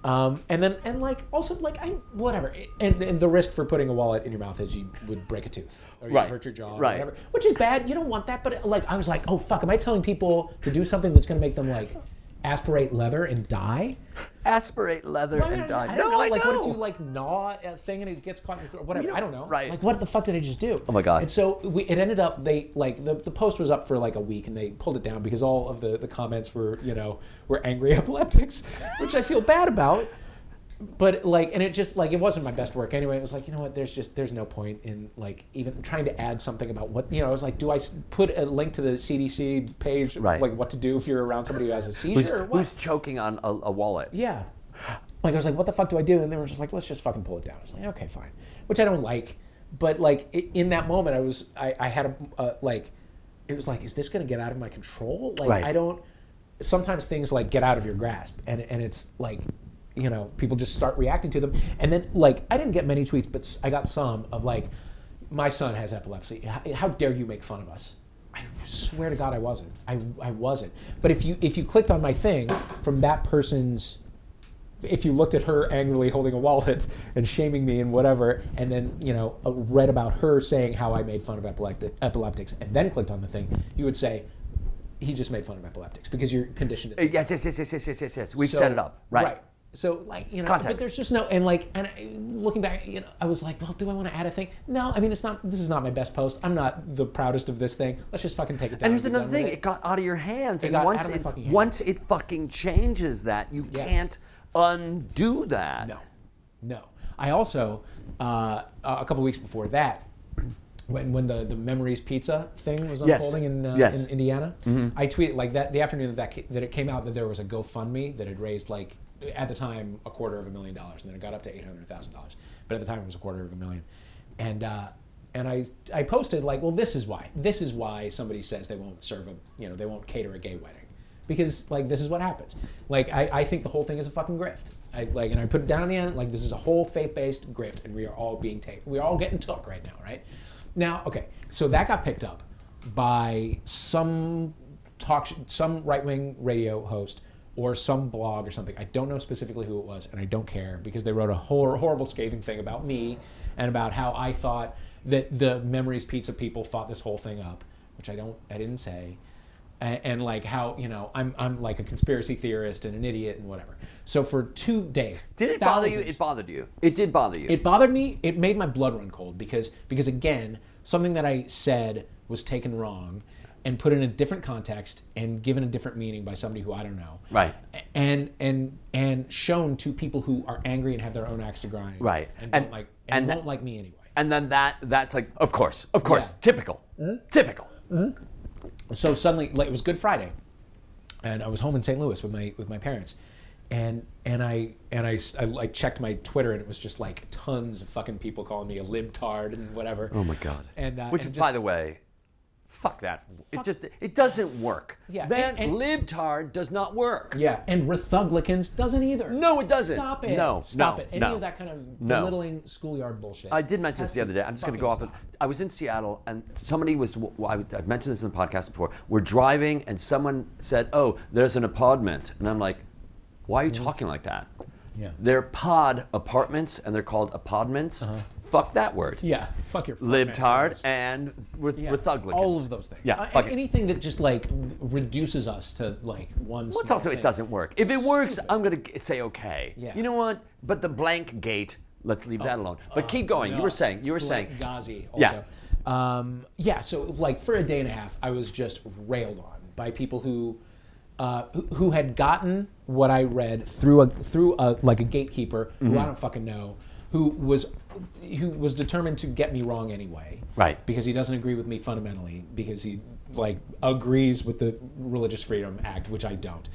Um, and then, and like, also, like, I, whatever. And, and the risk for putting a wallet in your mouth is you would break a tooth or you Right. hurt your jaw or Right. whatever, which is bad. You don't want that. But, like, I was like, oh, fuck, am I telling people to do something that's going to make them, like, aspirate leather and die? Aspirate leather Well, I and don't- die. I no, know. I like, know. what if you like gnaw a thing and it gets caught in your throat? Whatever. You know, I don't know. right. Like, what the fuck did I just do? Oh my God. And so we, it ended up they like the, the post was up for like a week and they pulled it down because all of the the comments were you know were angry [LAUGHS] epileptics, which I feel bad about. But like, and it just like it wasn't my best work anyway. It was like you know what? There's just there's no point in like even trying to add something about what you know. I was like, do i put a link to the CDC page, Right. like what to do if you're around somebody who has a seizure who's, or what? who's choking on a, a wallet? Yeah. Like I was like, what the fuck do I do? And they were just like, let's just fucking pull it down. I was like, okay, fine. Which I don't like, but like in that moment, I was I, I had a uh, like, it was like, is this gonna get out of my control? Like Right. I don't. Sometimes things like get out of your grasp, and and it's like, you know, people just start reacting to them, and then like I didn't get many tweets, but I got some of like, my son has epilepsy. How, how dare you make fun of us? I swear to God, I wasn't. I, I wasn't. But if you if you clicked on my thing from that person's if you looked at her angrily holding a wallet and shaming me and whatever, and then you know uh, read about her saying how I made fun of epileptic, epileptics, and then clicked on the thing, you would say he just made fun of epileptics because you're conditioned to Uh. Yes, yes, yes, yes, yes, yes, yes, yes. We've So- set it up. Right. So like you know, Context. but there's just no and like and I, looking back, you know, I was like, well, do I want to add a thing? No, I mean, it's not. This is not my best post. I'm not the proudest of this thing. Let's just fucking take it down. And here's be another thing: it. it got out of your hands, and got once out of my it, fucking hands. once it fucking changes that, you Yeah. can't undo that. No, no. I also uh, a couple weeks before that, when when the the Memories Pizza thing was Yes. unfolding in uh, Yes. Mm-hmm. in Indiana, I tweeted like that the afternoon that that, that it came out that there was a GoFundMe that had raised like at the time a quarter of a million dollars, and then it got up to eight hundred thousand dollars. But at the time it was a quarter of a million, and. Uh, and I, I posted like, well, this is why. This is why somebody says they won't serve a, you know, they won't cater a gay wedding because like this is what happens. Like I, I think the whole thing is a fucking grift. I like and I put it down on the end like this is a whole faith-based grift and we are all being taken. We are all getting took right now, right? Now, okay, so that got picked up by some talk, some right-wing radio host or some blog or something. I don't know specifically who it was, and I don't care because they wrote a hor- horrible, scathing thing about me and about how I thought that the Memories Pizza people thought this whole thing up, which I don't, I didn't say and, and like how you know I'm I'm like a conspiracy theorist and an idiot and whatever. So for two days, Did it bother you? It bothered you. It did bother you. It bothered me. It made my blood run cold because because again something that I said was taken wrong and put in a different context and given a different meaning by somebody who I don't know. Right. And and and shown to people who are angry and have their own axe to grind. Right. And don't And- like and, and that- won't like me anyway. and then that that's like, of course, of course, Yeah. typical, typical. so suddenly like it was good friday and i was home in st louis with my with my parents and and i and I like checked my twitter and it was just like tons of fucking people calling me a libtard and whatever Oh my god. and uh, Which, and by the way, fuck that. It just it doesn't work. Yeah, That and- and- libtard does not work. yeah and Rethuglicans doesn't either No, it doesn't. stop it No, stop no, it any no. of that kind of No. belittling schoolyard bullshit I did mention this the other day. I'm just going to go off. Of. I was in Seattle and somebody was. well, I, I've mentioned this in the podcast before. We're driving and someone said, "Oh, there's an apodment," and I'm like, "Why are you talking like that?" Mm-hmm. Yeah. They're pod apartments and they're called apodments. Fuck that word. yeah fuck your Libtard and with yeah, Rethuglicans. all of those things Yeah. Uh, anything that just like reduces us to like one Well, it's small also it doesn't work. If it works, Stupid. I'm gonna say okay. Yeah. You know what? But the blank gate, let's leave that alone. But keep going. You were saying. You were saying. Ghazi Yeah. also. Um, yeah. So like for a day and a half, I was just railed on by people who. Uh, who, who had gotten what I read through a through a like a gatekeeper Mm-hmm. who I don't fucking know, who was who was determined to get me wrong anyway, Right. Because he doesn't agree with me fundamentally, because he like agrees with the Religious Freedom Act, which I don't.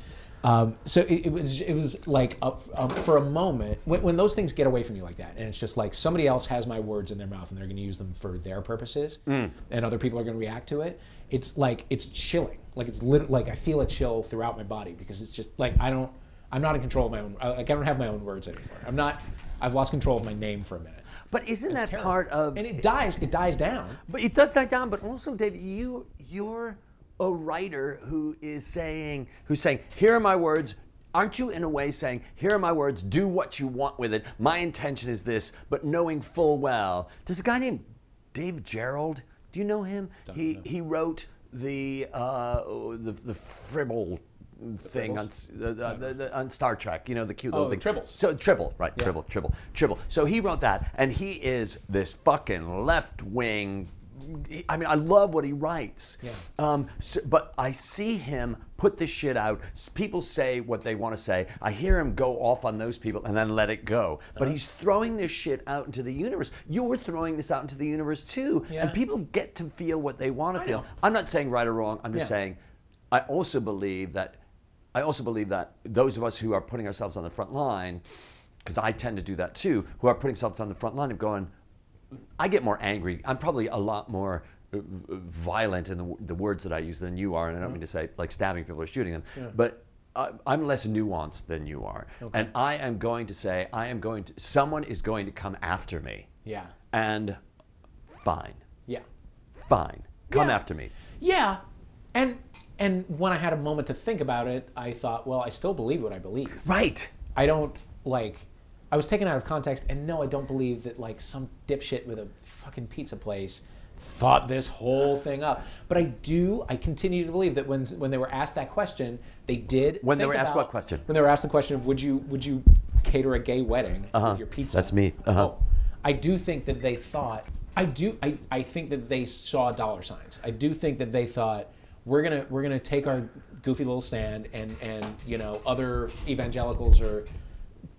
Um, so it, it was it was like a, a, for a moment when, when those things get away from you like that, and it's just like somebody else has my words in their mouth and they're going to use them for their purposes, Mm. and other people are going to react to it. It's like it's chilling. Like it's lit- like I feel a chill throughout my body because it's just like I don't. I'm not in control of my own. Like I don't have my own words anymore. I'm not. I've lost control of my name for a minute. But isn't It's that terrible. part of? And it dies. It dies down. But it does die down. But also, Dave, you you're a writer who is saying who's saying, here are my words. Aren't you in a way saying, here are my words, do what you want with it. My intention is this, but knowing full well. There's a guy named Dave Gerrold. Do you know him? he he wrote the uh, the the Tribble thing on, s- the, the, on Star Trek. You know the cute little Oh, thing. Tribbles. So Tribble, right? Tribble, Tribble, Tribble. So he wrote that, and he is this fucking left wing. I mean, I love what he writes. Yeah. Um, so, but I see him put this shit out. People say what they want to say. I hear him go off on those people and then let it go. But Uh-huh. he's throwing this shit out into the universe. You're throwing this out into the universe too. Yeah. And people get to feel what they want to I feel. know. I'm not saying right or wrong. I'm just Yeah. saying I also believe that I also believe that those of us who are putting ourselves on the front line, because I tend to do that too, who are putting ourselves on the front line of going, I get more angry. I'm probably a lot more uh, violent in the, the words that I use than you are, and I don't mean to say like stabbing people or shooting them, but I, I'm less nuanced than you are, and I am going to say I am going to. Someone is going to come after me, Yeah. and fine, Yeah. fine, come Yeah. after me. Yeah, and and when I had a moment to think about it, I thought, well, I still believe what I believe. Right. I don't like. I was taken out of context, and no, I don't believe that like some dipshit with a fucking pizza place thought this whole thing up. But I do. I continue to believe that when when they were asked that question, they did. When they were asked what question? When they were asked the question of would you would you cater a gay wedding uh-huh. with your pizza. That's me. Uh-huh. Oh, I do think that they thought. I do. I, I think that they saw dollar signs. I do think that they thought we're gonna we're gonna take our goofy little stand and and you know other evangelicals or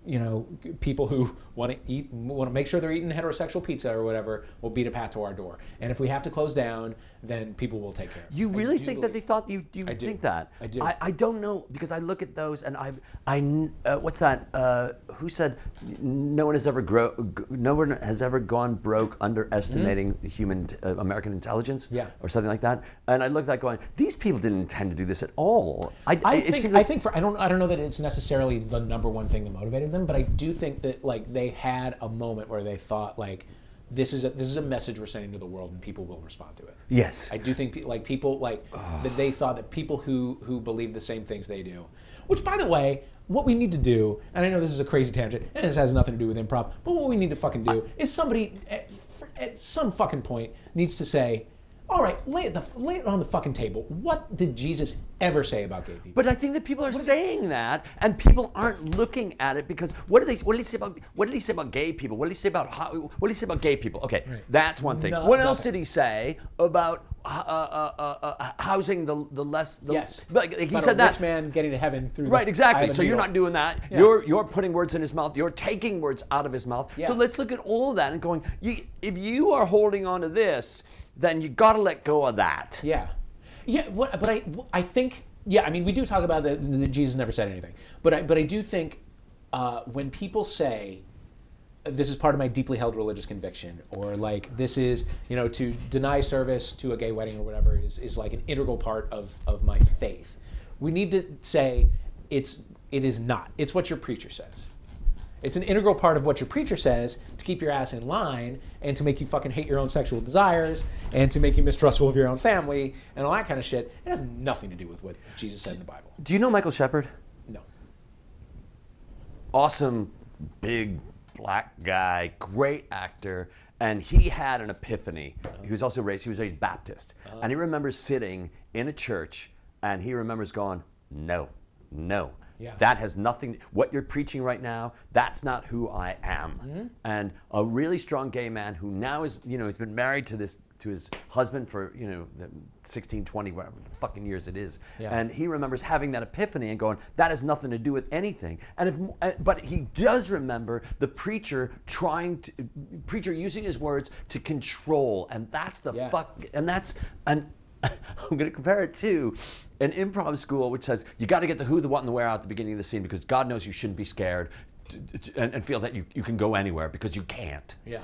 you know people who want to eat want to make sure they're eating heterosexual pizza or whatever will beat a path to our door. And if we have to close down, then people will take care of us. You really think that they believe- thought you you think that? I do. I, I don't know because I look at those and I I uh, what's that? Uh, who said no one has ever grow no one has ever gone broke underestimating human uh, American intelligence? Mm-hmm. Yeah. Or something like that. And I look at that going, these people didn't intend to do this at all. I, I it think seems I like- think for I don't I don't know that it's necessarily the number one thing that motivated them, but I do think that like they had a moment where they thought like this is a, this is a message we're sending to the world and people will respond to it. Yes. I do think pe- like people like that they thought that people who who believe the same things they do, which by the way, what we need to do, and I know this is a crazy tangent, and this has nothing to do with improv, but what we need to fucking do is somebody at, at some fucking point needs to say, all right, lay it, the, lay it on the fucking table. What did Jesus ever say about gay people? But I think that people are saying that, and people aren't looking at it because what did they? What did he say about? What did he say about gay people? What did he say about how? What did he say about gay people? Okay, that's one thing. No- what else nothing. did he say about uh, uh, uh, uh, housing the the less? The, yes, but he About said that. rich man getting to heaven through Right, the exactly. So you're not doing that. Yeah. You're you're putting words in his mouth. You're taking words out of his mouth. Yeah. So let's look at all that and going. You, if you are holding on to this, then you got to let go of that. Yeah, yeah. What, but I, I think, yeah. I mean, we do talk about that, Jesus never said anything, but I, but I do think uh, when people say this is part of my deeply held religious conviction, or like this is, you know, to deny service to a gay wedding or whatever is, is like an integral part of, of my faith. We need to say it's it is not. It's what your preacher says. It's an integral part of what your preacher says to keep your ass in line and to make you fucking hate your own sexual desires and to make you mistrustful of your own family and all that kind of shit. It has nothing to do with what Jesus said in the Bible. Do you know Michael Shepard? No. awesome, big black guy, great actor, and he had an epiphany. He was also raised. He was raised Baptist, and he uh-huh. remembers sitting in a church, and he remembers going, "No, no." Yeah. That has nothing. What you're preaching right now, that's not who I am. And a really strong gay man who now is, you know, he's been married to this to his husband for, you know, the 16, 20, whatever the fucking years it is. Yeah. And he remembers having that epiphany and going, that has nothing to do with anything. And if, uh, but he does remember the preacher trying to, preacher using his words to control, and that's the Yeah. fuck, and that's an. [LAUGHS] I'm going to compare it to an improv school, which says you got to get the who, the what, and the where out at the beginning of the scene because God knows you shouldn't be scared and, and feel that you, you can go anywhere because you can't. Yeah.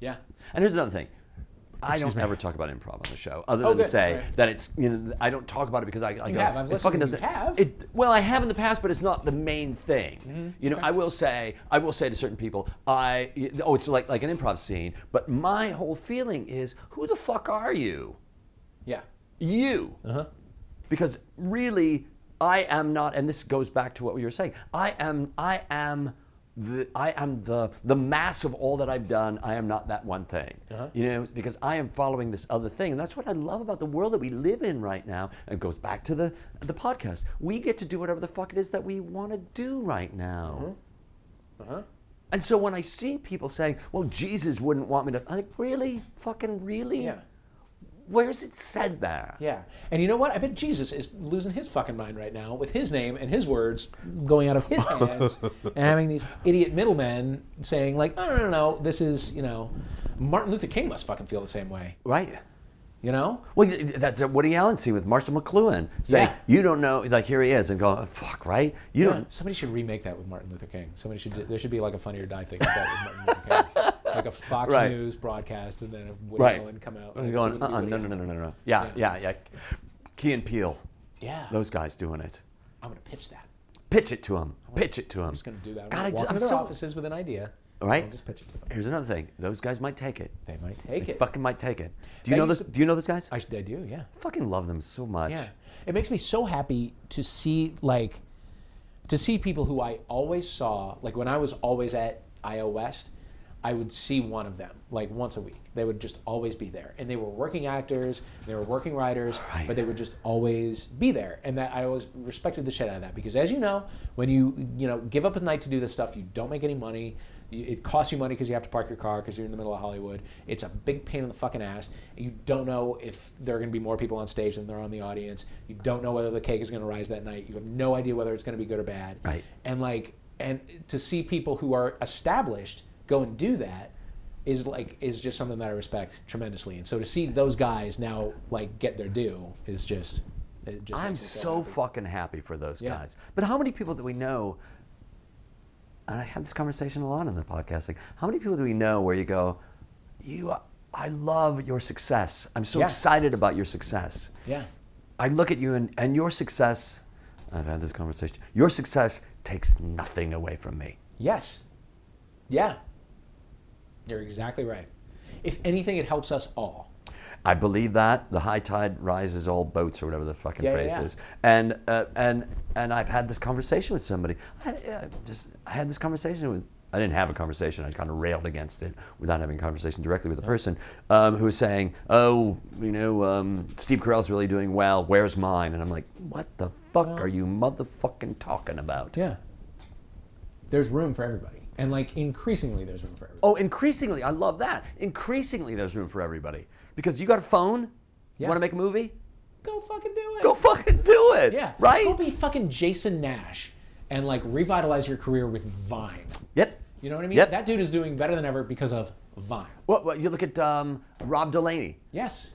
Yeah. And here's another thing. I don't me. ever talk about improv on the show, other Oh, than to say right. that it's you know I don't talk about it because I, I You go have. I've it fucking doesn't. have. It, well, I have in the past, but it's not the main thing. Mm-hmm. You know, I will say I will say to certain people, I oh it's like like an improv scene, but my whole feeling is who the fuck are you? Yeah. You. Uh-huh. Because really, I am not, and this goes back to what you were saying. I am, I am the, I am the the mass of all that I've done. I am not that one thing. Uh-huh. You know, because I am following this other thing, and that's what I love about the world that we live in right now. And it goes back to the the podcast. We get to do whatever the fuck it is that we want to do right now. Uh-huh. And so when I see people saying, "Well, Jesus wouldn't want me to," I'm like, "Really? Fucking really? Yeah. Where's it said that? Yeah. And you know what? I bet Jesus is losing his fucking mind right now with his name and his words going out of his hands and having these idiot middlemen saying, like, oh, no, no, no, this is, you know, Martin Luther King must fucking feel the same way. Right. You know? Well, that's a Woody Allen see with Marshall McLuhan saying, Yeah. "You don't know." Like here he is, and go, oh, "Fuck, right? You Yeah, don't." somebody should remake that with Martin Luther King. Somebody should. Do, there should be like a Funny or Die thing like that with Martin Luther King, [LAUGHS] like a Fox Right. News broadcast, and then a Woody Right. Allen come out. And and you're so going, it would be uh-uh, no, no, no, no, no, no. Yeah, yeah, yeah. Key and Peele, Yeah, those guys doing it. I'm gonna pitch that. Pitch it to him. Pitch it to him. I'm just gonna do that. I'm God, walk into their so- offices with an idea. Right? I'll just pitch it to them. Here's another thing. Those guys might take it. They might take They it. fucking might take it. Do you That know this? to- Do you know those guys? I, I do. Yeah. fucking love them so much. Yeah. It makes me so happy to see like to see people who I always saw like when I was always at IO West, I would see one of them like once a week. They would just always be there, and they were working actors, they were working writers, Right. but they would just always be there, and that I always respected the shit out of that because, as you know, when you you know give up a night to do this stuff, you don't make any money. It costs you money because you have to park your car because you're in the middle of Hollywood. It's a big pain in the fucking ass. You don't know if there are going to be more people on stage than there are on the audience. You don't know whether the cake is going to rise that night. You have no idea whether it's going to be good or bad. Right. And like, and to see people who are established go and do that is like is just something that I respect tremendously. And so to see those guys now like get their due is just. It just I'm so happy. fucking happy for those Yeah. guys. But how many people do we know? And I had this conversation a lot on the podcast. Like, how many people do we know where you go, you, I love your success. I'm so Yeah. excited about your success. Yeah. I look at you and, and your success. I've had this conversation. Your success takes nothing away from me. Yes. Yeah. You're exactly right. If anything, it helps us all. I believe that the high tide rises all boats, or whatever the fucking Yeah, phrase yeah. is. And uh, and and I've had this conversation with somebody. I, I just I had this conversation with. I didn't have a conversation. I kind of railed against it without having a conversation directly with the person um, who was saying, "Oh, you know, um, Steve Carell's really doing well. Where's mine?" And I'm like, "What the fuck are you motherfucking talking about?" Yeah. There's room for everybody. And like increasingly there's room for everybody. Oh, increasingly, I love that. Increasingly, there's room for everybody because you got a phone. You want to make a movie? Go fucking do it. Go fucking do it. Yeah. Right. Go be fucking Jason Nash and like revitalize your career with Vine. Yep. You know what I mean? Yep. That dude is doing better than ever because of Vine. Well, well, you look at um, Rob Delaney, Yes.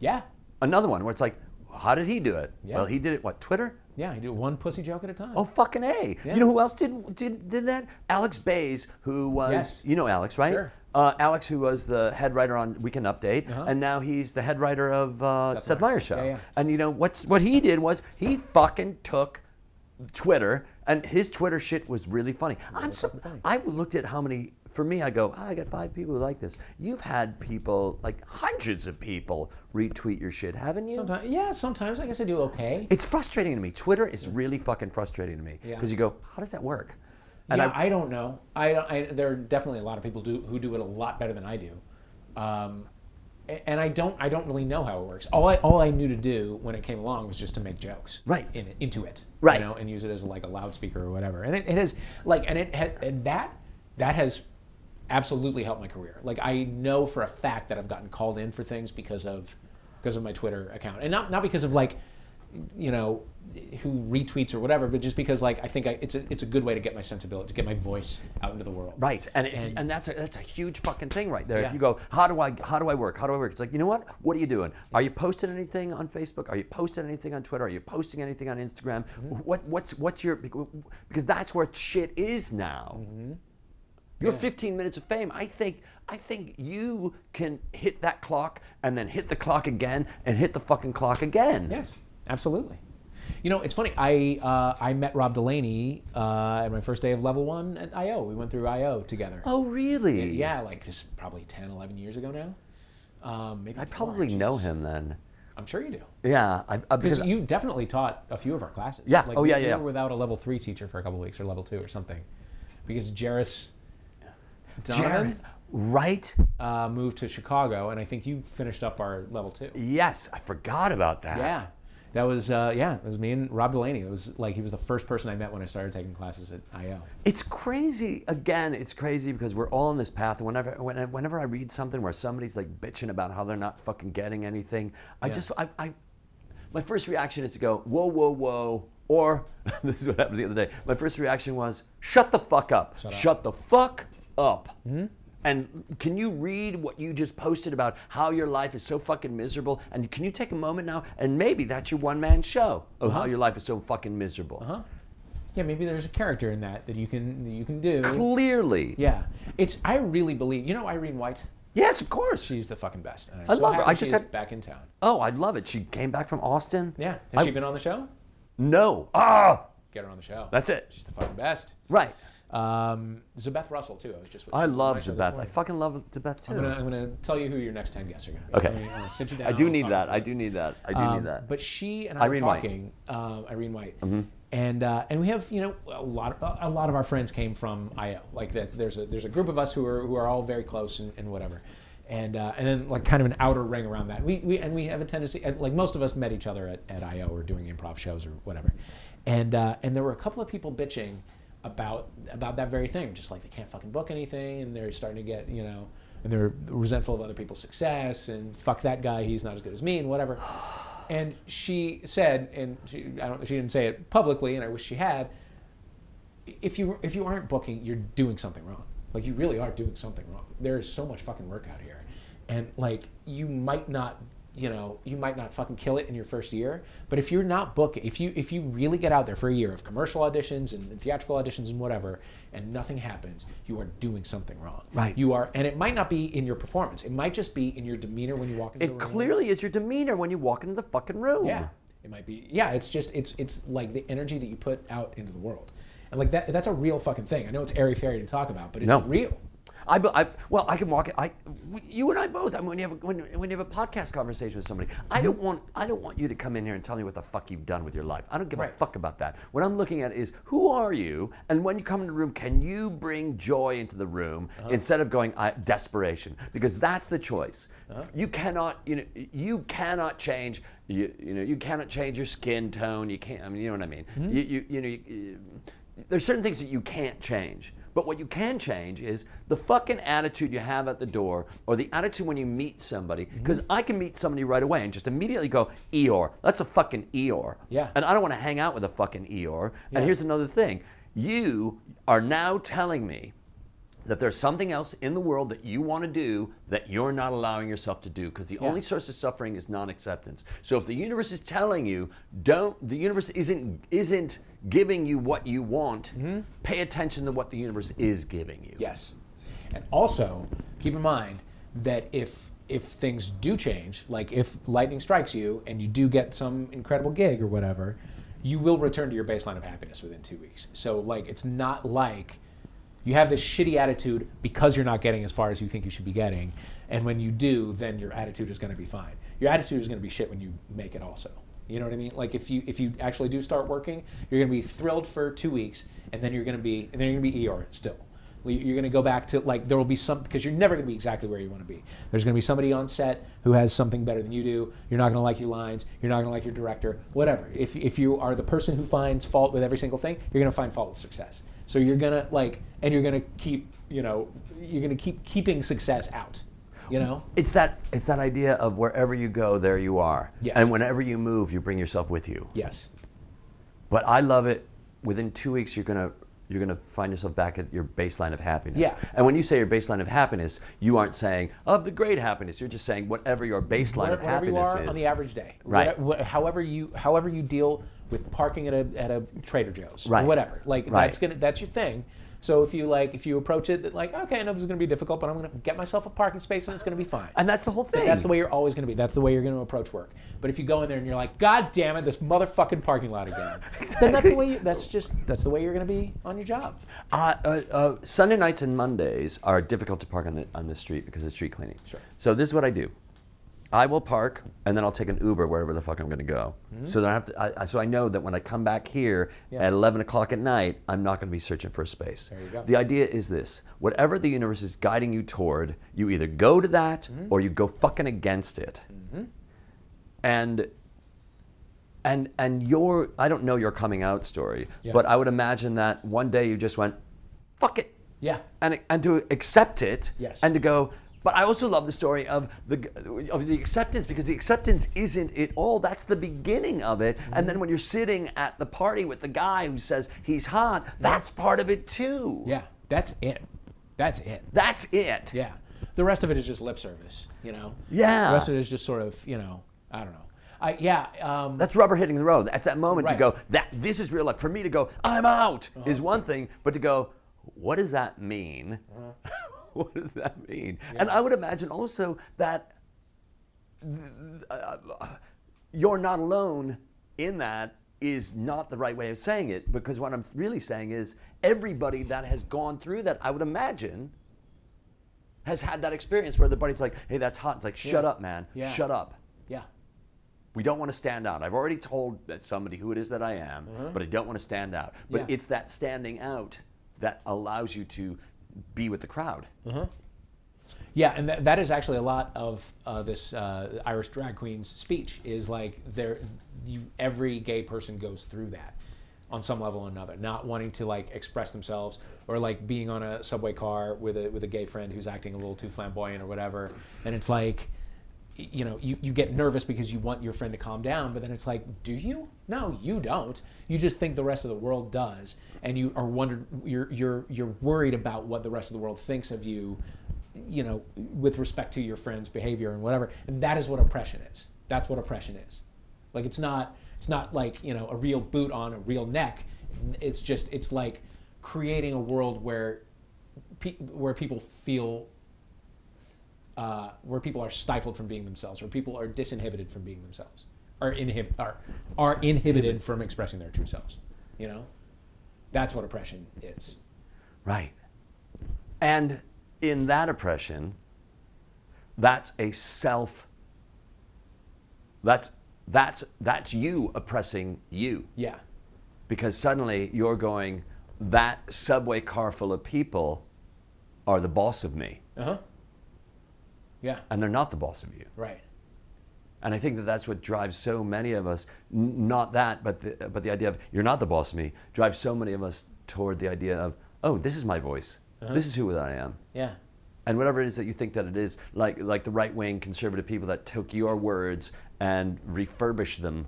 Yeah. another one where it's like, how did he do it? Yeah. Well, he did it. What Twitter? Yeah, I do one pussy joke at a time. Oh fucking a! Yeah. You know who else did did did that? Alex Baze, who was Yes. you know Alex, right? Sure. Uh, Alex, who was the head writer on Weekend Update, Uh-huh. and now he's the head writer of uh, Seth, Seth Meyers. Show. Yeah, yeah. And you know what's what he did was he fucking took Twitter, and his Twitter shit was really funny. I'm so funny. I looked at how many. For me, I go, "Ah, I got five people who like this. You've had people, like hundreds of people, retweet your shit, haven't you? Sometimes, yeah, sometimes I guess I do okay. It's frustrating to me. Twitter is really fucking frustrating to me Yeah. because you go, how does that work? yeah, I, don't know. I, don't- I there are definitely a lot of people do who do it a lot better than I do, um, and I don't. I don't really know how it works. All I all I knew to do when it came along was just to make jokes, Right. In it, into it, Right. You know, and use it as like a loudspeaker or whatever. And it, it has like, and it and that that has absolutely helped my career. Like I know for a fact that I've gotten called in for things because of because of my Twitter account, and not not because of like you know who retweets or whatever, but just because like I think I, it's a it's a good way to get my sensibility, to get my voice out into the world. Right, and and, And- that's a, that's a huge fucking thing right there. Yeah. If you go, how do I how do I work? How do I work? It's like you know what? What are you doing? Are you posting anything on Facebook? Are you posting anything on Twitter? Are you posting anything on Instagram? Mm-hmm. What what's what's your because that's where shit is now. Mm-hmm. Your 15 minutes of fame. I think I think you can hit that clock and then hit the clock again and hit the fucking clock again. Yes, absolutely. You know, it's funny. I uh, I met Rob Delaney uh, at my first day of level one at IO. We went through IO together. Oh really? Yeah, like this is probably 10, 11 years ago now. Um, maybe I probably know him then. I'm sure you do. Yeah, I, I, Because you definitely taught a few of our classes. Yeah. Like, Oh, we- yeah, we were without a level three teacher for a couple weeks or level two or something. Because Jairus Donovan Jared, right? uh, moved to Chicago, and I think you finished up our level two. Yes, I forgot about that. Yeah. That was uh, yeah. It was me and Rob Delaney. It was like he was the first person I met when I started taking classes at IO. It's crazy. Again, it's crazy because we're all on this path. And whenever, when- whenever I read something where somebody's like bitching about how they're not fucking getting anything, I Yeah. just, I, I, my first reaction is to go, whoa, whoa, whoa. Or [LAUGHS] this is what happened the other day. My first reaction was, shut the fuck up. Shut up. the fuck up. And can you read what you just posted about how your life is so fucking miserable? And can you take a moment now and maybe that's your one man show of how your life is so fucking miserable? Uh huh? Yeah, maybe there's a character in that that you can that you can do. Clearly. Yeah, it's. I really believe. You know Irene White. Yes, of course. She's the fucking best. And I'm I so love her. I just had- back in town. Oh, I love it. She came back from Austin. Yeah, has I- she been on the show? No. Ah, Get her on the show. that's it. She's the fucking best. Right. Um, Zabeth Russell too. I was just. With, I she was on love my show this Zabeth. I fucking love Zabeth too. I'm gonna, I'm gonna tell you who your next ten guests are gonna be. Okay. I'm gonna, I'm gonna sit you down. I do need that. I do need that. I do Um, need that. But she and I Irene were talking, um, Irene White, And uh, and we have you know a lot of, a lot of our friends came from IO. Like that's there's a there's a group of us who are who are all very close and, and whatever. And, uh, and then like kind of an outer ring around that. We, we and we have a tendency like most of us met each other at, at IO or doing improv shows or whatever. And uh, and there were a couple of people bitching about about that very thing, just like they can't fucking book anything, and they're starting to get you know, and they're resentful of other people's success, and fuck that guy, he's not as good as me, and whatever. And she said, and she I don't she didn't say it publicly, and I wish she had. If you if you aren't booking, you're doing something wrong. Like you really are doing something wrong. There is so much fucking work out here, and like you might not you know you might not fucking kill it in your first year but if you're not booking if you if you really get out there for a year of commercial auditions and, theatrical auditions and whatever and nothing happens you are doing something wrong. Right. you are and it might not be in your performance. It might just be in your demeanor when you walk into It the room. It clearly is your demeanor when you walk into the fucking room. yeah. It might be yeah it's just it's it's like the energy that you put out into the world. And like that that's a real fucking thing. I know it's airy fairy to talk about but it's No. real I, I well, I can walk. I, you and I both. I mean, when you have a, when, when you have a podcast conversation with somebody, I Mm-hmm. don't want I don't want you to come in here and tell me what the fuck you've done with your life. I don't give a fuck about that. What I'm looking at is who are you, and when you come in the room, can you bring joy into the room Uh-huh. instead of going I, desperation? Because that's the choice. Uh-huh. You cannot, you know, you cannot change. You, you know, you cannot change your skin tone. You can't. I mean, you know what I mean. Mm-hmm. You, you, you know. You, there's certain things that you can't change. But what you can change is the fucking attitude you have at the door or the attitude when you meet somebody. Mm-hmm. Because I can meet somebody right away and just immediately go, Eeyore, that's a fucking Eeyore. Yeah. And I don't want to hang out with a fucking Eeyore. Yeah. And here's another thing you are now telling me that there's something else in the world that you want to do that you're not allowing yourself to do because the Yeah. only source of suffering is non-acceptance. So if the universe is telling you don't the universe isn't isn't giving you what you want, Mm-hmm. pay attention to what the universe is giving you. Yes. And also, keep in mind that if if things do change, like if lightning strikes you and you do get some incredible gig or whatever, you will return to your baseline of happiness within 2 weeks. So like it's not like you have this shitty attitude because you're not getting as far as you think you should be getting, and when you do, then your attitude is going to be fine. Your attitude is going to be shit when you make it also. You know what I mean? Like if you if you actually do start working, you're to be thrilled for 2 weeks and then you're to be and then you're to be ER still. You're to go back to like there will be some because you're never to be exactly where you want to be. There's to be somebody on set who has something better than you do. You're not to like your lines. You're not to like your director. Whatever. If if you are the person who finds fault with every single thing, you're to find fault with success. So you're to like and you're to keep you know you're to keep keeping success out. You know. It's that it's that idea of wherever you go, there you are. Yes. And whenever you move, you bring yourself with you. Yes. But I love it. Within two weeks, you're gonna you're gonna find yourself back at your baseline of happiness. Yeah. And when you say your baseline of happiness, you aren't saying of the great happiness. You're just saying whatever your baseline of whatever you happiness are is. on the average day. Right. What- what- however you however you deal with parking at a at a Trader Joe's Right. or whatever. Like Right. that's gonna that's your thing. So if you like if you approach it that like okay I know this is gonna be difficult but I'm gonna get myself a parking space and it's gonna be fine. And that's the whole thing. That's the way you're always going to be. That's the way you're going to approach work. But if you go in there and you're like, God damn it, this motherfucking parking lot again, [LAUGHS] then that's the way. You, that's just that's the way you're going to be on your job. Uh, uh, uh, Sunday nights and Mondays are difficult to park on the on the street because of street cleaning. Sure. So this is what I do. I will park and then I'll take an Uber wherever the fuck I'm going to go. So that I have to. I, so I know that when I come back here Mm-hmm. Yeah. at 11 o'clock at night, I'm not going to be searching for a space. There you go. The idea is this: whatever the universe is guiding you toward, you either go to that Mm-hmm. or you go fucking against it. And and and your I don't know your coming out story, Yeah. but I would imagine that one day you just went, fuck it. Yeah. And and to accept it Yes. and to go but I also love the story of the of the acceptance because the acceptance isn't it all. That's the beginning of it. And Mm-hmm. then when you're sitting at the party with the guy who says he's hot, that's part of it too. Yeah, that's it. That's it. That's it. Yeah. The rest of it is just lip service. You know. Yeah. The rest of it is just sort of you know I don't know. I yeah. Um, That's rubber hitting the road. That's that moment Right. Uh-huh. you go, that this is real life. For me to go, I'm out is one thing, but to go, what does that mean? Uh-huh. [LAUGHS] [LAUGHS] what does that mean? And I would imagine also that uh, you're not alone in that is not the right way of saying it because what I'm really saying is everybody that has gone through that, I would imagine, has had that experience where the buddy's like, hey, that's hot. It's like, shut Yeah. up, man. Yeah. Shut up. yeah. We don't want to stand out. I've already told that somebody who it is that I am, but I don't want to stand out. But Mm-hmm. Yeah. it's that standing out that allows you to be with the crowd. Yeah, and that, that is actually a lot of uh, this uh, Irish drag queen's speech. Is like there, you, every gay person goes through that on some level or another, not wanting to like express themselves or like being on a subway car with a with a gay friend who's acting a little too flamboyant or whatever, and it's like. You know, you, you get nervous because you want your friend to calm down, but then it's like, do you? No, you don't. You just think the rest of the world does, and you are wondered. You're you're you're worried about what the rest of the world thinks of you you know, with respect to your friend's behavior and whatever. And that is what oppression is. That's what oppression is. Like it's not it's not like, you know, a real boot on a real neck. It's just it's like creating a world where pe- where people feel uh, where people are stifled from being themselves, where people are disinhibited from being themselves, are inhib- are, are inhibited from expressing their true selves. You know, that's what oppression is. Right. And in that oppression, that's a self that's that's that's you oppressing you Yeah, because suddenly you're going that subway car full of people are the boss of me uh huh. Yeah, and they're not the boss of you. right. And I think that that's what drives so many of us, n- not that, but the, but the idea of you're not the boss of me, drives so many of us toward the idea of, oh, this is my voice. This is who I am. Yeah. And whatever it is that you think that it is, like, like the right wing conservative people that took your words and refurbished them,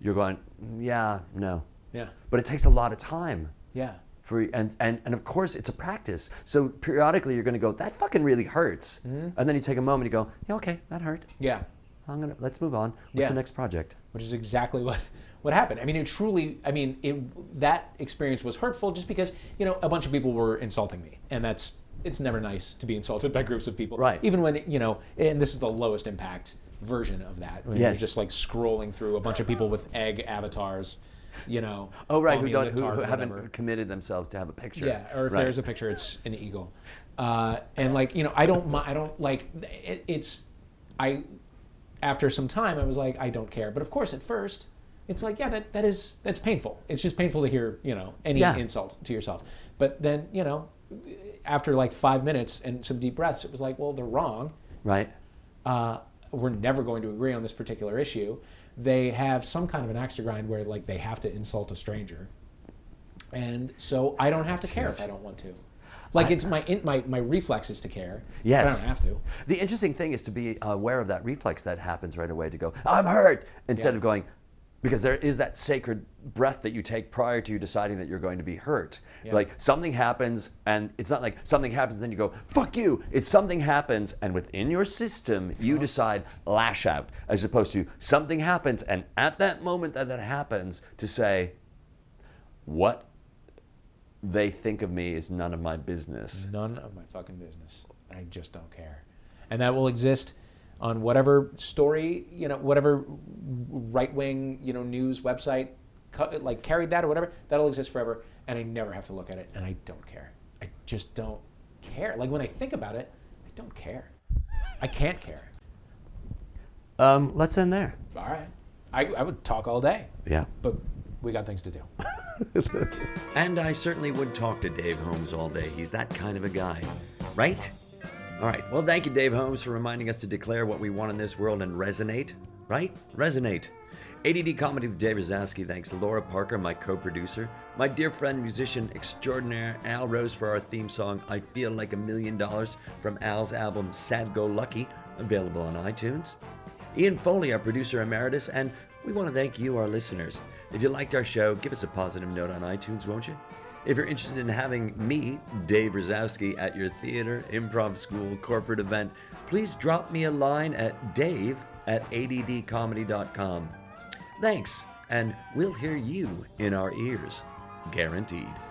you're going, "Mm, yeah, no. Yeah. But it takes a lot of time. Yeah. For, and, and, and of course, it's a practice. So periodically, you're going to go, that fucking really hurts. Mm-hmm. And then you take a moment, you go, yeah, okay, that hurt. Yeah. I'm gonna let's move on. What's Yeah. the next project? Which is exactly what what happened. I mean, it truly. I mean, it that experience was hurtful just because you know a bunch of people were insulting me, and that's it's never nice to be insulted by groups of people. Right. Even when you know, and this is the lowest impact version of that. When Yes. You're just like scrolling through a bunch of people with egg avatars. You know. Oh right, who don't who, who haven't committed themselves to have a picture. Yeah, or if Right. there's a picture, it's an eagle. Uh, and like you know, I don't, I don't like. It, it's, I, after some time, I was like, I don't care. But of course, at first, it's like, yeah, that that is that's painful. It's just painful to hear, you know, any Yeah. insult to yourself. But then you know, after like five minutes and some deep breaths, it was like, well, they're wrong right. uh, we're never going to agree on this particular issue. They have some kind of an axe to grind where like they have to insult a stranger, and so I don't have to care if I don't want to. Like it's my in, my my reflex is to care. but I don't have to. The interesting thing is to be aware of that reflex that happens right away to go, I'm hurt, instead Yeah. of going, because there is that sacred breath that you take prior to you deciding that you're going to be hurt. Yeah. Like something happens, and it's not like something happens and you go, fuck you. It's something happens, and within your system, you Uh-huh. decide lash out, as opposed to something happens, and at that moment that that happens, to say, what they think of me is none of my business. None of my fucking business. I just don't care, and that will exist on whatever story you know, whatever right wing you know news website like carried that or whatever. That'll exist forever, and I never have to look at it, and I don't care. I just don't care. Like when I think about it, I don't care. I can't care. Um, let's end there. All right, I, I would talk all day, Yeah. but we got things to do. [LAUGHS] And I certainly would talk to Dave Holmes all day. He's that kind of a guy, right? All right. Well, thank you, Dave Holmes, for reminding us to declare what we want in this world and resonate, right? Resonate. ADD Comedy with Dave Razowsky. Thanks Laura Parker, my co producer, my dear friend, musician extraordinaire Al Rose for our theme song, I Feel Like a Million Dollars, from Al's album Sad Go Lucky, available on iTunes. Ian Foley, our producer emeritus, and we want to thank you, our listeners. If you liked our show, give us a positive note on iTunes, won't you? If you're interested in having me, Dave Razowsky, at your theater, improv school, corporate event, please drop me a line at dave at addcomedy.com. Thanks, and we'll hear you in our ears. Guaranteed.